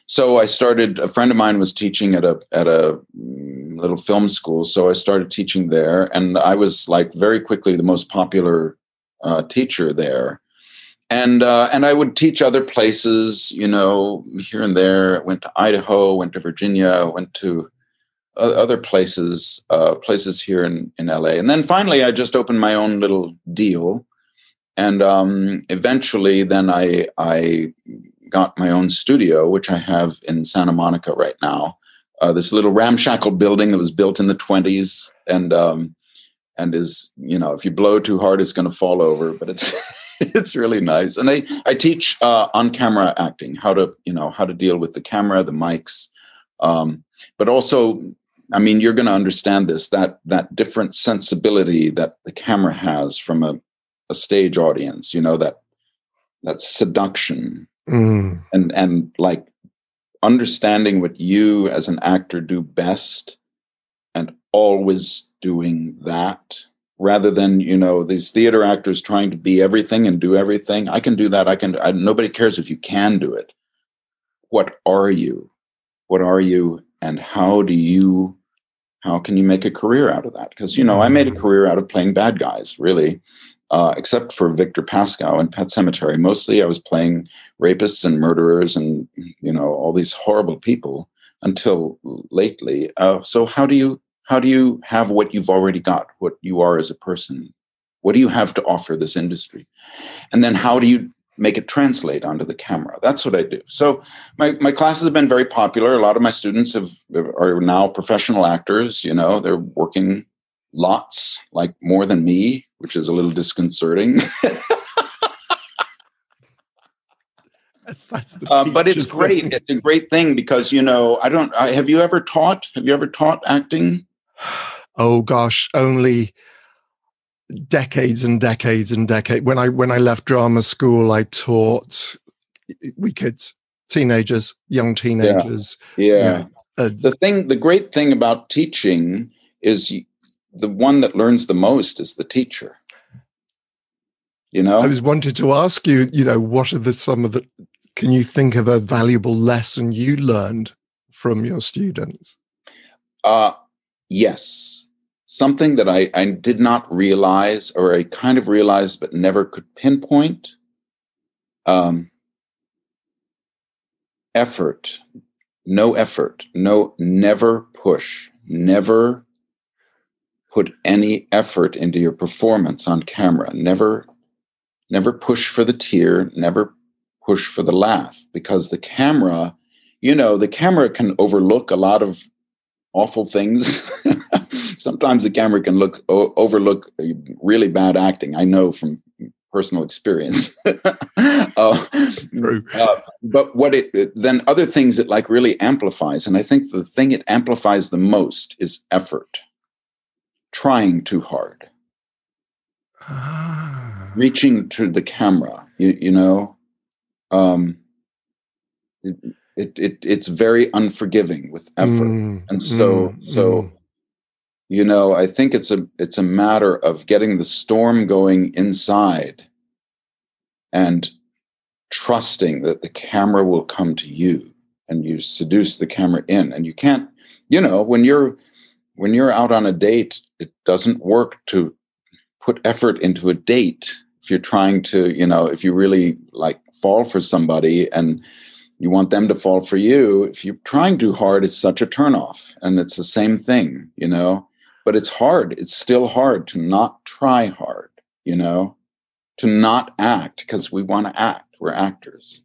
So I started. A friend of mine was teaching at a at a mm, little film school, so I started teaching there, and I was like very quickly the most popular uh, teacher there and uh, and I would teach other places, you know, here and there. I went to Idaho, went to Virginia, went to other places, uh, places here in in LA, and then finally I just opened my own little deal, and um, eventually then I I got my own studio, which I have in Santa Monica right now. Uh, this little ramshackle building that was built in the twenties, and um, and is you know if you blow too hard, it's going to fall over, but it's. it's really nice. And I, I teach uh, on camera acting, how to, you know, how to deal with the camera, the mics, um, but also, I mean, you're going to understand this, that, that different sensibility that the camera has from a, a stage audience, you know, that, that seduction. Mm. and, and like understanding what you as an actor do best and always doing that rather than you know these theater actors trying to be everything and do everything. I can do that. I can I, nobody cares if you can do it. What are you? What are you and how do you how can you make a career out of that? Because you know i made a mm-hmm. career out of playing bad guys really uh, except for victor pascow and pet Sematary. mostly i was playing rapists and murderers and you know all these horrible people until lately uh, so how do you how do you have what you've already got, what you are as a person? What do you have to offer this industry? And then how do you make it translate onto the camera? That's what I do. So my, my classes have been very popular. A lot of my students have are now professional actors. You know, they're working lots, like more than me, which is a little disconcerting. Uh, but it's great. It's a great thing because you know I don't. I, have you ever taught? Have you ever taught acting? oh gosh, only decades and decades and decades. When I when I left drama school, I taught we kids, teenagers, young teenagers. Yeah. yeah. uh, the thing, the great thing about teaching is the one that learns the most is the teacher. You know, I was wanted to ask you. You know, what are the some of the? Can you think of a valuable lesson you learned from your students? Uh, yes, something that I, I did not realize or I kind of realized but never could pinpoint. Um, effort, no effort, no, never push, never put any effort into your performance on camera, never, never push for the tear, never push for the laugh because the camera, you know, the camera can overlook a lot of awful things. Sometimes the camera can look o- overlook really bad acting. I know from personal experience. uh, uh, but what it then other things it like really amplifies, and I think the thing it amplifies the most is effort, trying too hard, ah. reaching to the camera. You, you know. Um, it, it, it it's very unforgiving with effort mm, and so mm, so mm. you know i think it's a it's a matter of getting the storm going inside and trusting that the camera will come to you and you seduce the camera in and you can't you know when you're when you're out on a date it doesn't work to put effort into a date if you're trying to you know if you really like fall for somebody and you want them to fall for you. If you're trying too hard, it's such a turnoff. And it's the same thing, you know? But it's hard. It's still hard to not try hard, you know? To not act because we want to act. We're actors.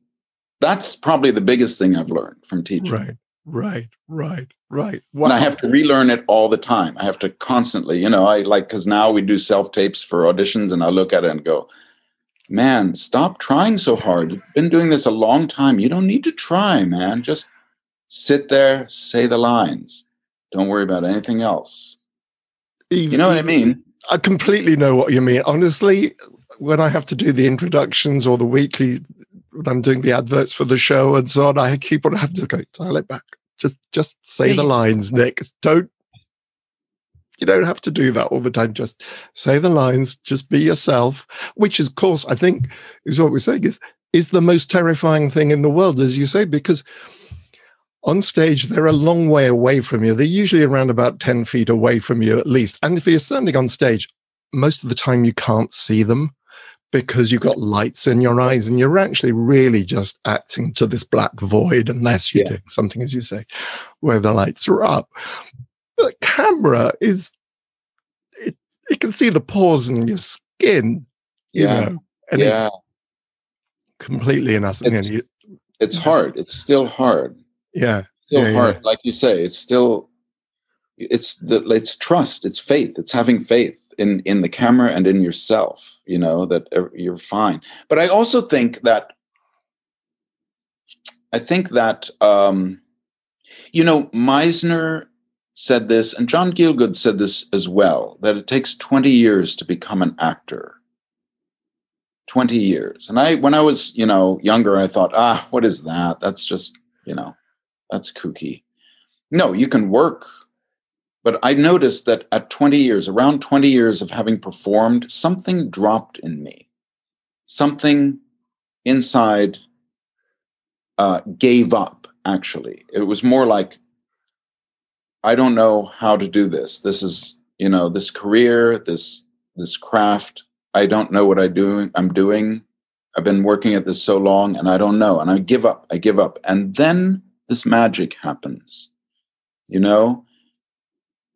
That's probably the biggest thing I've learned from teaching. Right, right, right, right. Wow. And I have to relearn it all the time. I have to constantly, you know, I like, because now we do self tapes for auditions and I look at it and go, man, stop trying so hard. You've been doing this a long time. You don't need to try, man. Just sit there, say the lines. Don't worry about anything else. Even, you know what I mean? I completely know what you mean. Honestly, when I have to do the introductions or the weekly, when I'm doing the adverts for the show and so on, I keep on having to go dial it back. Just, just say the lines, Nick. Don't you don't have to do that all the time. Just say the lines, just be yourself, which is, of course, I think is what we're saying is, is the most terrifying thing in the world, as you say, because on stage, they're a long way away from you. They're usually around about 10 feet away from you at least. And if you're standing on stage, most of the time you can't see them because you've got lights in your eyes and you're actually really just acting to this black void unless you're yeah. doing something, as you say, where the lights are up. But camera is, it, it can see the pores in your skin, you yeah. know, and yeah. completely in us. It's, it's hard. It's still hard. Yeah. Still yeah, hard. Like you say, it's still, it's the, it's trust, it's faith, it's having faith in in the camera and in yourself you know that you're fine. But i also think that i think that um you know meisner said this and john gielgud said this as well that it takes 20 years to become an actor. 20 years. And i when i was you know younger i thought ah what is that? That's just you know that's kooky. No you can work but I noticed that at 20 years, around 20 years of having performed, something dropped in me. Something inside uh, gave up, actually. It was more like, I don't know how to do this. This is, you know, this career, this this craft. I don't know what I do. I'm doing. I've been working at this so long, and I don't know. And I give up. I give up. And then this magic happens. You know,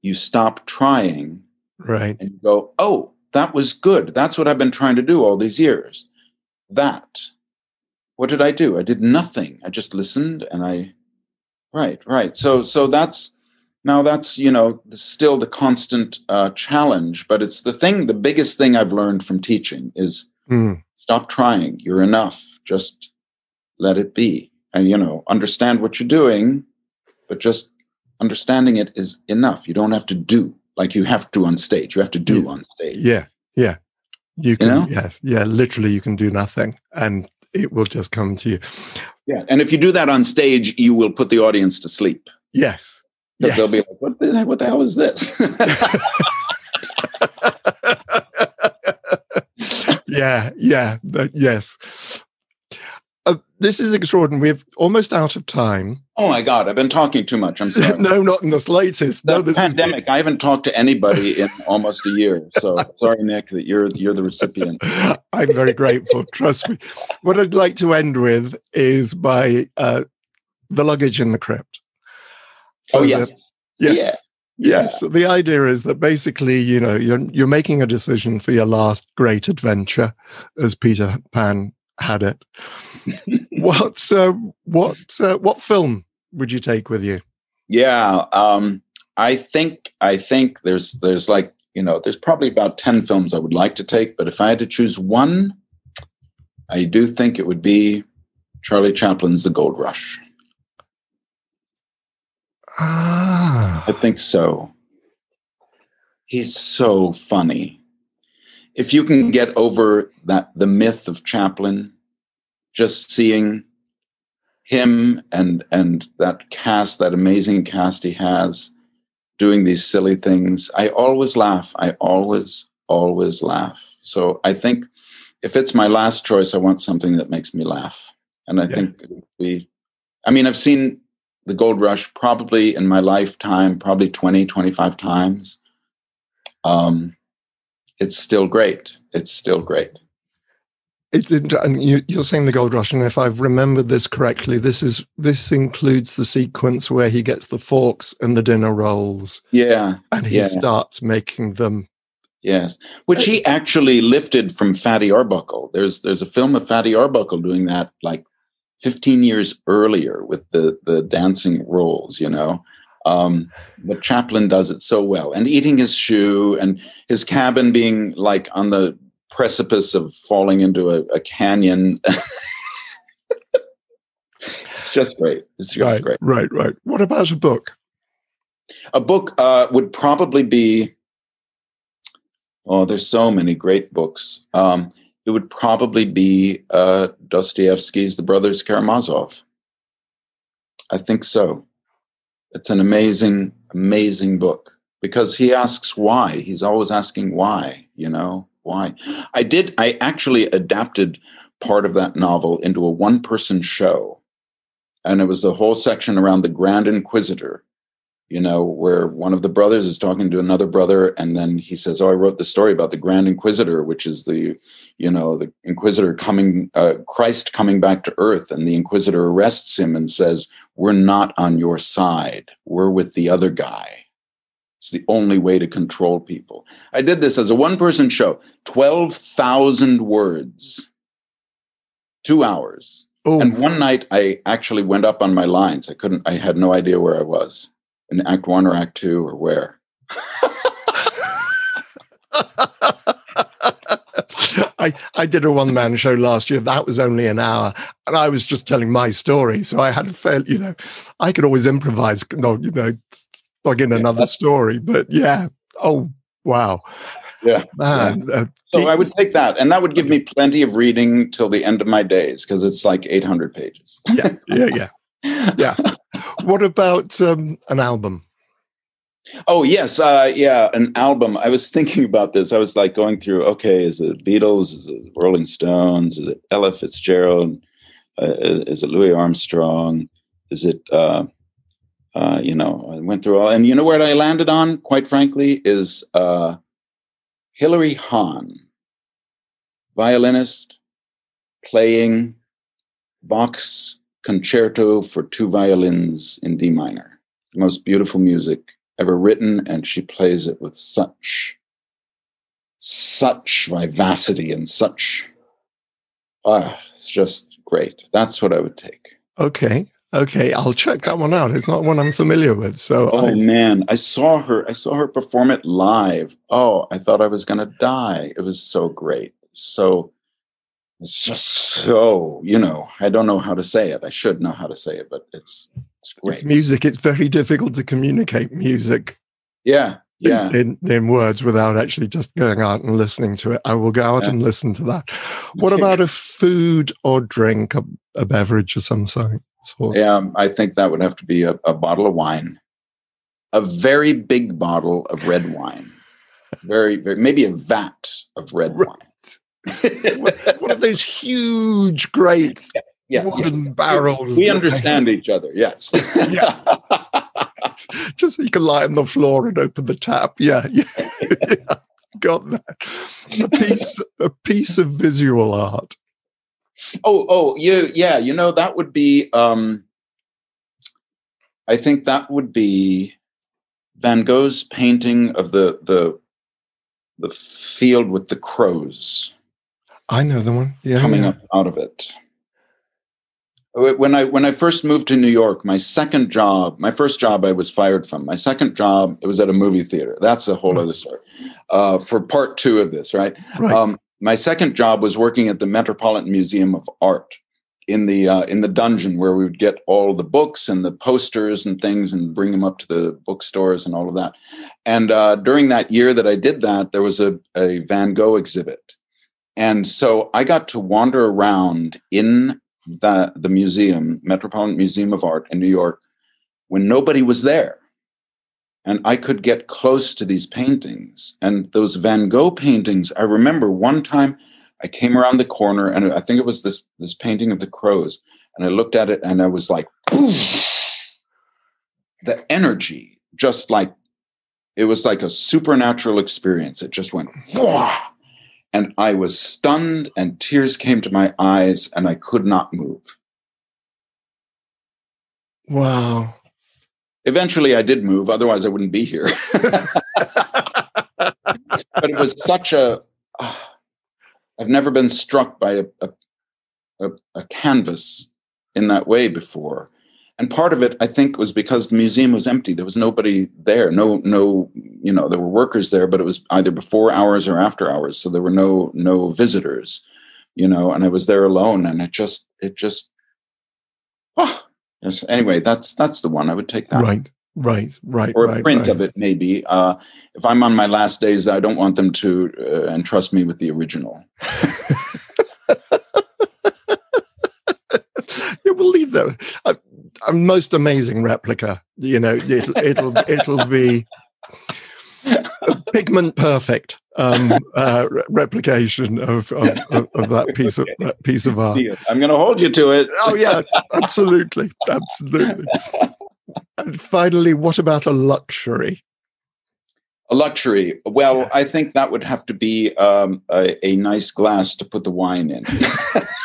you stop trying right. and you go oh that was good. That's what i've been trying to do all these years. That what did i do? I did nothing. I just listened and i right right. So so that's now that's you know still the constant uh, challenge but it's the thing the biggest thing i've learned from teaching is mm. stop trying. You're enough. Just let it be. And you know understand what you're doing but just understanding it is enough. You don't have to do like you have to on stage. You have to do yeah. on stage. Yeah, yeah. You can, you know? yes, yeah. Literally, you can do nothing, and it will just come to you. Yeah, and if you do that on stage, you will put the audience to sleep. Yes, yes. they'll be like, "What the what the hell is this?" yeah, yeah, yes. Uh, this is extraordinary. We're almost out of time. Oh my God, I've been talking too much. I'm sorry. no, not in the slightest. The no, this pandemic. I haven't talked to anybody in almost a year. So sorry, Nick, that you're you're the recipient. I'm very grateful. Trust me. What I'd like to end with is by uh, the luggage in the crypt. So oh yeah. Yes. Yeah. Yes, yeah. the idea is that basically, you know, you're you're making a decision for your last great adventure, as Peter Pan had it. what uh, what uh, what film would you take with you? Yeah, um, I think I think there's there's like you know there's probably about ten films I would like to take, but if I had to choose one, I do think it would be Charlie Chaplin's The Gold Rush. Ah, I think so. He's so funny. If you can get over that the myth of Chaplin, just seeing him and and that cast, that amazing cast he has, doing these silly things. I always laugh. I always, always laugh. So I think if it's my last choice, I want something that makes me laugh. And I yeah. think we I mean, I've seen the gold rush probably in my lifetime, probably 20, 25 times. Um, it's still great. It's still great. It, and you, are saying the gold rush, and if I've remembered this correctly, this is this includes the sequence where he gets the forks and the dinner rolls. Yeah, and he yeah. starts making them. Yes, which he actually lifted from Fatty Arbuckle. There's there's a film of Fatty Arbuckle doing that like 15 years earlier with the the dancing rolls. You know, um, but Chaplin does it so well, and eating his shoe and his cabin being like on the precipice of falling into a, a canyon. it's just great. It's just right, great. Right, right. What about a book? A book uh, would probably be. Oh, there's so many great books. Um, it would probably be uh, Dostoevsky's The Brothers Karamazov. I think so. It's an amazing, amazing book because he asks why. He's always asking why, you know? Why. I did, I actually adapted part of that novel into a one person show. And it was the whole section around the Grand Inquisitor. you know, where one of the brothers is talking to another brother, and then he says, "Oh, I wrote the story about the Grand Inquisitor, which is the, you know, the Inquisitor coming, uh, Christ coming back to Earth, and the Inquisitor arrests him and says, "We're not on your side. We're with the other guy." It's the only way to control people. I did this as a one-person show, twelve thousand words, two hours. Oh, And one night I actually went up on my lines. I couldn't, I had no idea where I was in act one or act two or where. I, I did a one man show last year. That was only an hour. And I was just telling my story. So I had a fair, you know, I could always improvise, no, you know, plug in Yeah, another story. But yeah. Oh, wow. Yeah. Man. uh, So I would take that. And that would give me plenty of reading till the end of my days because it's like 800 pages. yeah, yeah, yeah. Yeah. What about um, an album? Oh yes, uh, yeah, an album. I was thinking about this. I was like going through. Okay, is it Beatles? Is it Rolling Stones? Is it Ella Fitzgerald? Uh, is it Louis Armstrong? Is it? Uh, uh, you know, I went through all, and you know where I landed on. Quite frankly, is uh, Hilary Hahn, violinist, playing Bach's Concerto for two violins in D minor. The most beautiful music ever written, and she plays it with such, such vivacity and such. Ah, it's just great. That's what I would take. Okay. Okay. I'll check that one out. It's not one I'm familiar with. So Oh I, man, I saw her. I saw her perform it live. Oh, I thought I was gonna die. It was so great. So it's just so you know. I don't know how to say it. I should know how to say it, but it's it's great. it's music. It's very difficult to communicate music yeah, yeah. in, in words without actually just going out and listening to it. I will go out Yeah. and listen to that. What Okay. about a food or drink, a, a beverage of some sort? Sort? Yeah, um, I think that would have to be a, a bottle of wine, a very big bottle of red wine, very, very maybe a vat of red Right. wine. One of those huge, great yeah, yeah. wooden barrels. We understand each other. Yes. Yeah. Just so you can lie on the floor and open the tap. Yeah, yeah. yeah. Got that. A piece, a piece of visual art. Oh, oh, you, yeah. You know that would be. um I think that would be Van Gogh's painting of the the the field with the crows. I know the one. Yeah, coming yeah. up out of it. When I when I first moved to New York, my second job, my first job, I was fired from. My second job, it was at a movie theater. That's a whole other story. Uh, for part two of this, right? Right. Um, my second job was working at the Metropolitan Museum of Art in the uh, in the dungeon where we would get all the books and the posters and things and bring them up to the bookstores and all of that. And uh, during that year that I did that, there was a, a Van Gogh exhibit, and so I got to wander around in the the museum, Metropolitan Museum of Art in New York, when nobody was there. And I could get close to these paintings. And those Van Gogh paintings, I remember one time I came around the corner and I think it was this this painting of the crows. And I looked at it and I was like, "Poof." the energy, just like it was like a supernatural experience. It just went, "Whoa." and I was stunned and tears came to my eyes and I could not move. Wow. Eventually I did move, otherwise I wouldn't be here. but it was such a I've never been struck by a, a, a, a canvas in that way before. And part of it, I think, was because the museum was empty. There was nobody there. No, no, you know, there were workers there, but it was either before hours or after hours. So there were no no visitors, you know, and I was there alone and it just it just oh yes. Anyway, that's that's the one. I would take that. Right. Right. Right. Or a right, print right. of it, maybe. Uh, if I'm on my last days, I don't want them to uh, entrust me with the original. yeah, we'll leave that. A, a most amazing replica. You know, it'll it'll it'll be pigment perfect um, uh, re- replication of, of, of, of that piece of that piece of art. I'm going to hold you to it. Oh yeah, absolutely, absolutely. And finally, what about a luxury? A luxury. Well, yes. I think that would have to be um, a, a, nice glass to put the wine in.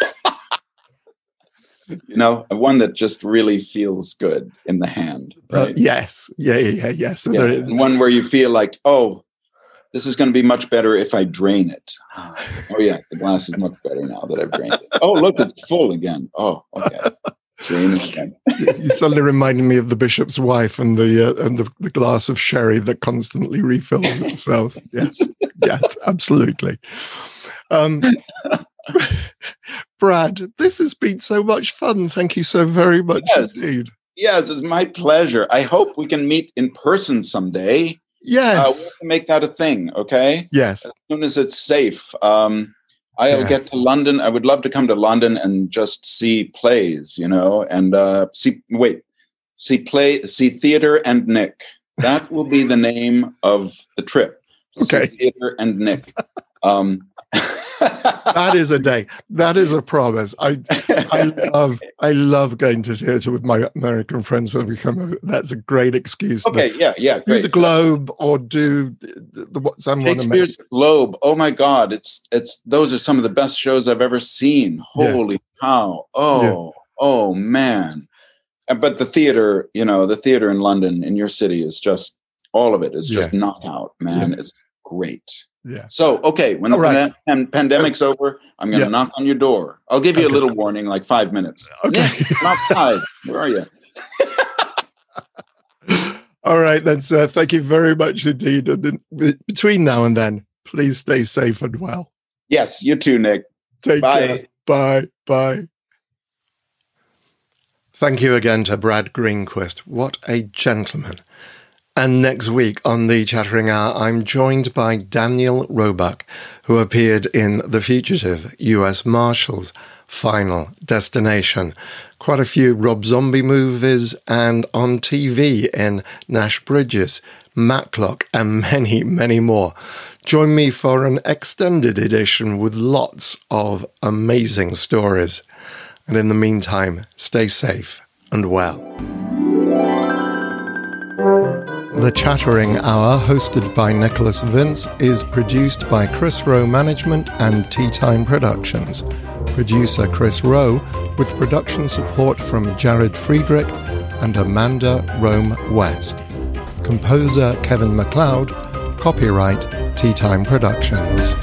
you know, one that just really feels good in the hand. Uh, right? Uh, yes. Yeah, yeah, yeah. yeah. So yeah. And one where you feel like, oh, this is going to be much better if I drain it. Oh yeah, the glass is much better now that I've drained it. Oh look, it's full again. Oh okay. Drain it again. you suddenly reminded me of the bishop's wife and the uh, and the, the, glass of sherry that constantly refills itself. yes, yes, absolutely. Um, Brad, this has been so much fun. Thank you so very much yes. indeed. Yes, it's my pleasure. I hope we can meet in person someday. Yes. Uh, make that a thing, okay? Yes. As soon as it's safe. Um, I'll yes. get to London. I would love to come to London and just see plays, you know, and uh, see, wait, see play, see theater and Nick. That will be the name of the trip. Okay. Theater and Nick. Um, that is a day. That is a promise. I I love I love going to theatre with my American friends when we come. Over. That's a great excuse. Okay, to yeah, yeah. Do the Globe or do the, the what someone Shakespeare's Globe. Oh my God, it's it's those are some of the best shows I've ever seen. Holy yeah. cow! Oh yeah. oh man. But the theater, you know, the theater in London, in your city, is just all of it is just yeah. knockout, man. It's great. Yeah. So, okay, when the right. pan- pandemic's over, I'm going to yeah. knock on your door. I'll give you okay. a little warning, like five minutes. Okay. Nick, I'm outside. Where are you? All right, then, sir. Thank you very much indeed. And between now and then, please stay safe and well. Yes, you too, Nick. Take Bye. care. Bye. Bye. Thank you again to Brad Greenquist. What a gentleman. And next week on the Chattering Hour, I'm joined by Daniel Roebuck, who appeared in The Fugitive, US Marshals, Final Destination, quite a few Rob Zombie movies, and on TV in Nash Bridges, Matlock, and many, many more. Join me for an extended edition with lots of amazing stories. And in the meantime, stay safe and well. The Chattering Hour, hosted by Nicholas Vince, is produced by Chris Rowe Management and Tea Time Productions. Producer Chris Rowe, with production support from Jared Friedrich and Amanda Rome West. Composer Kevin MacLeod, copyright Tea Time Productions.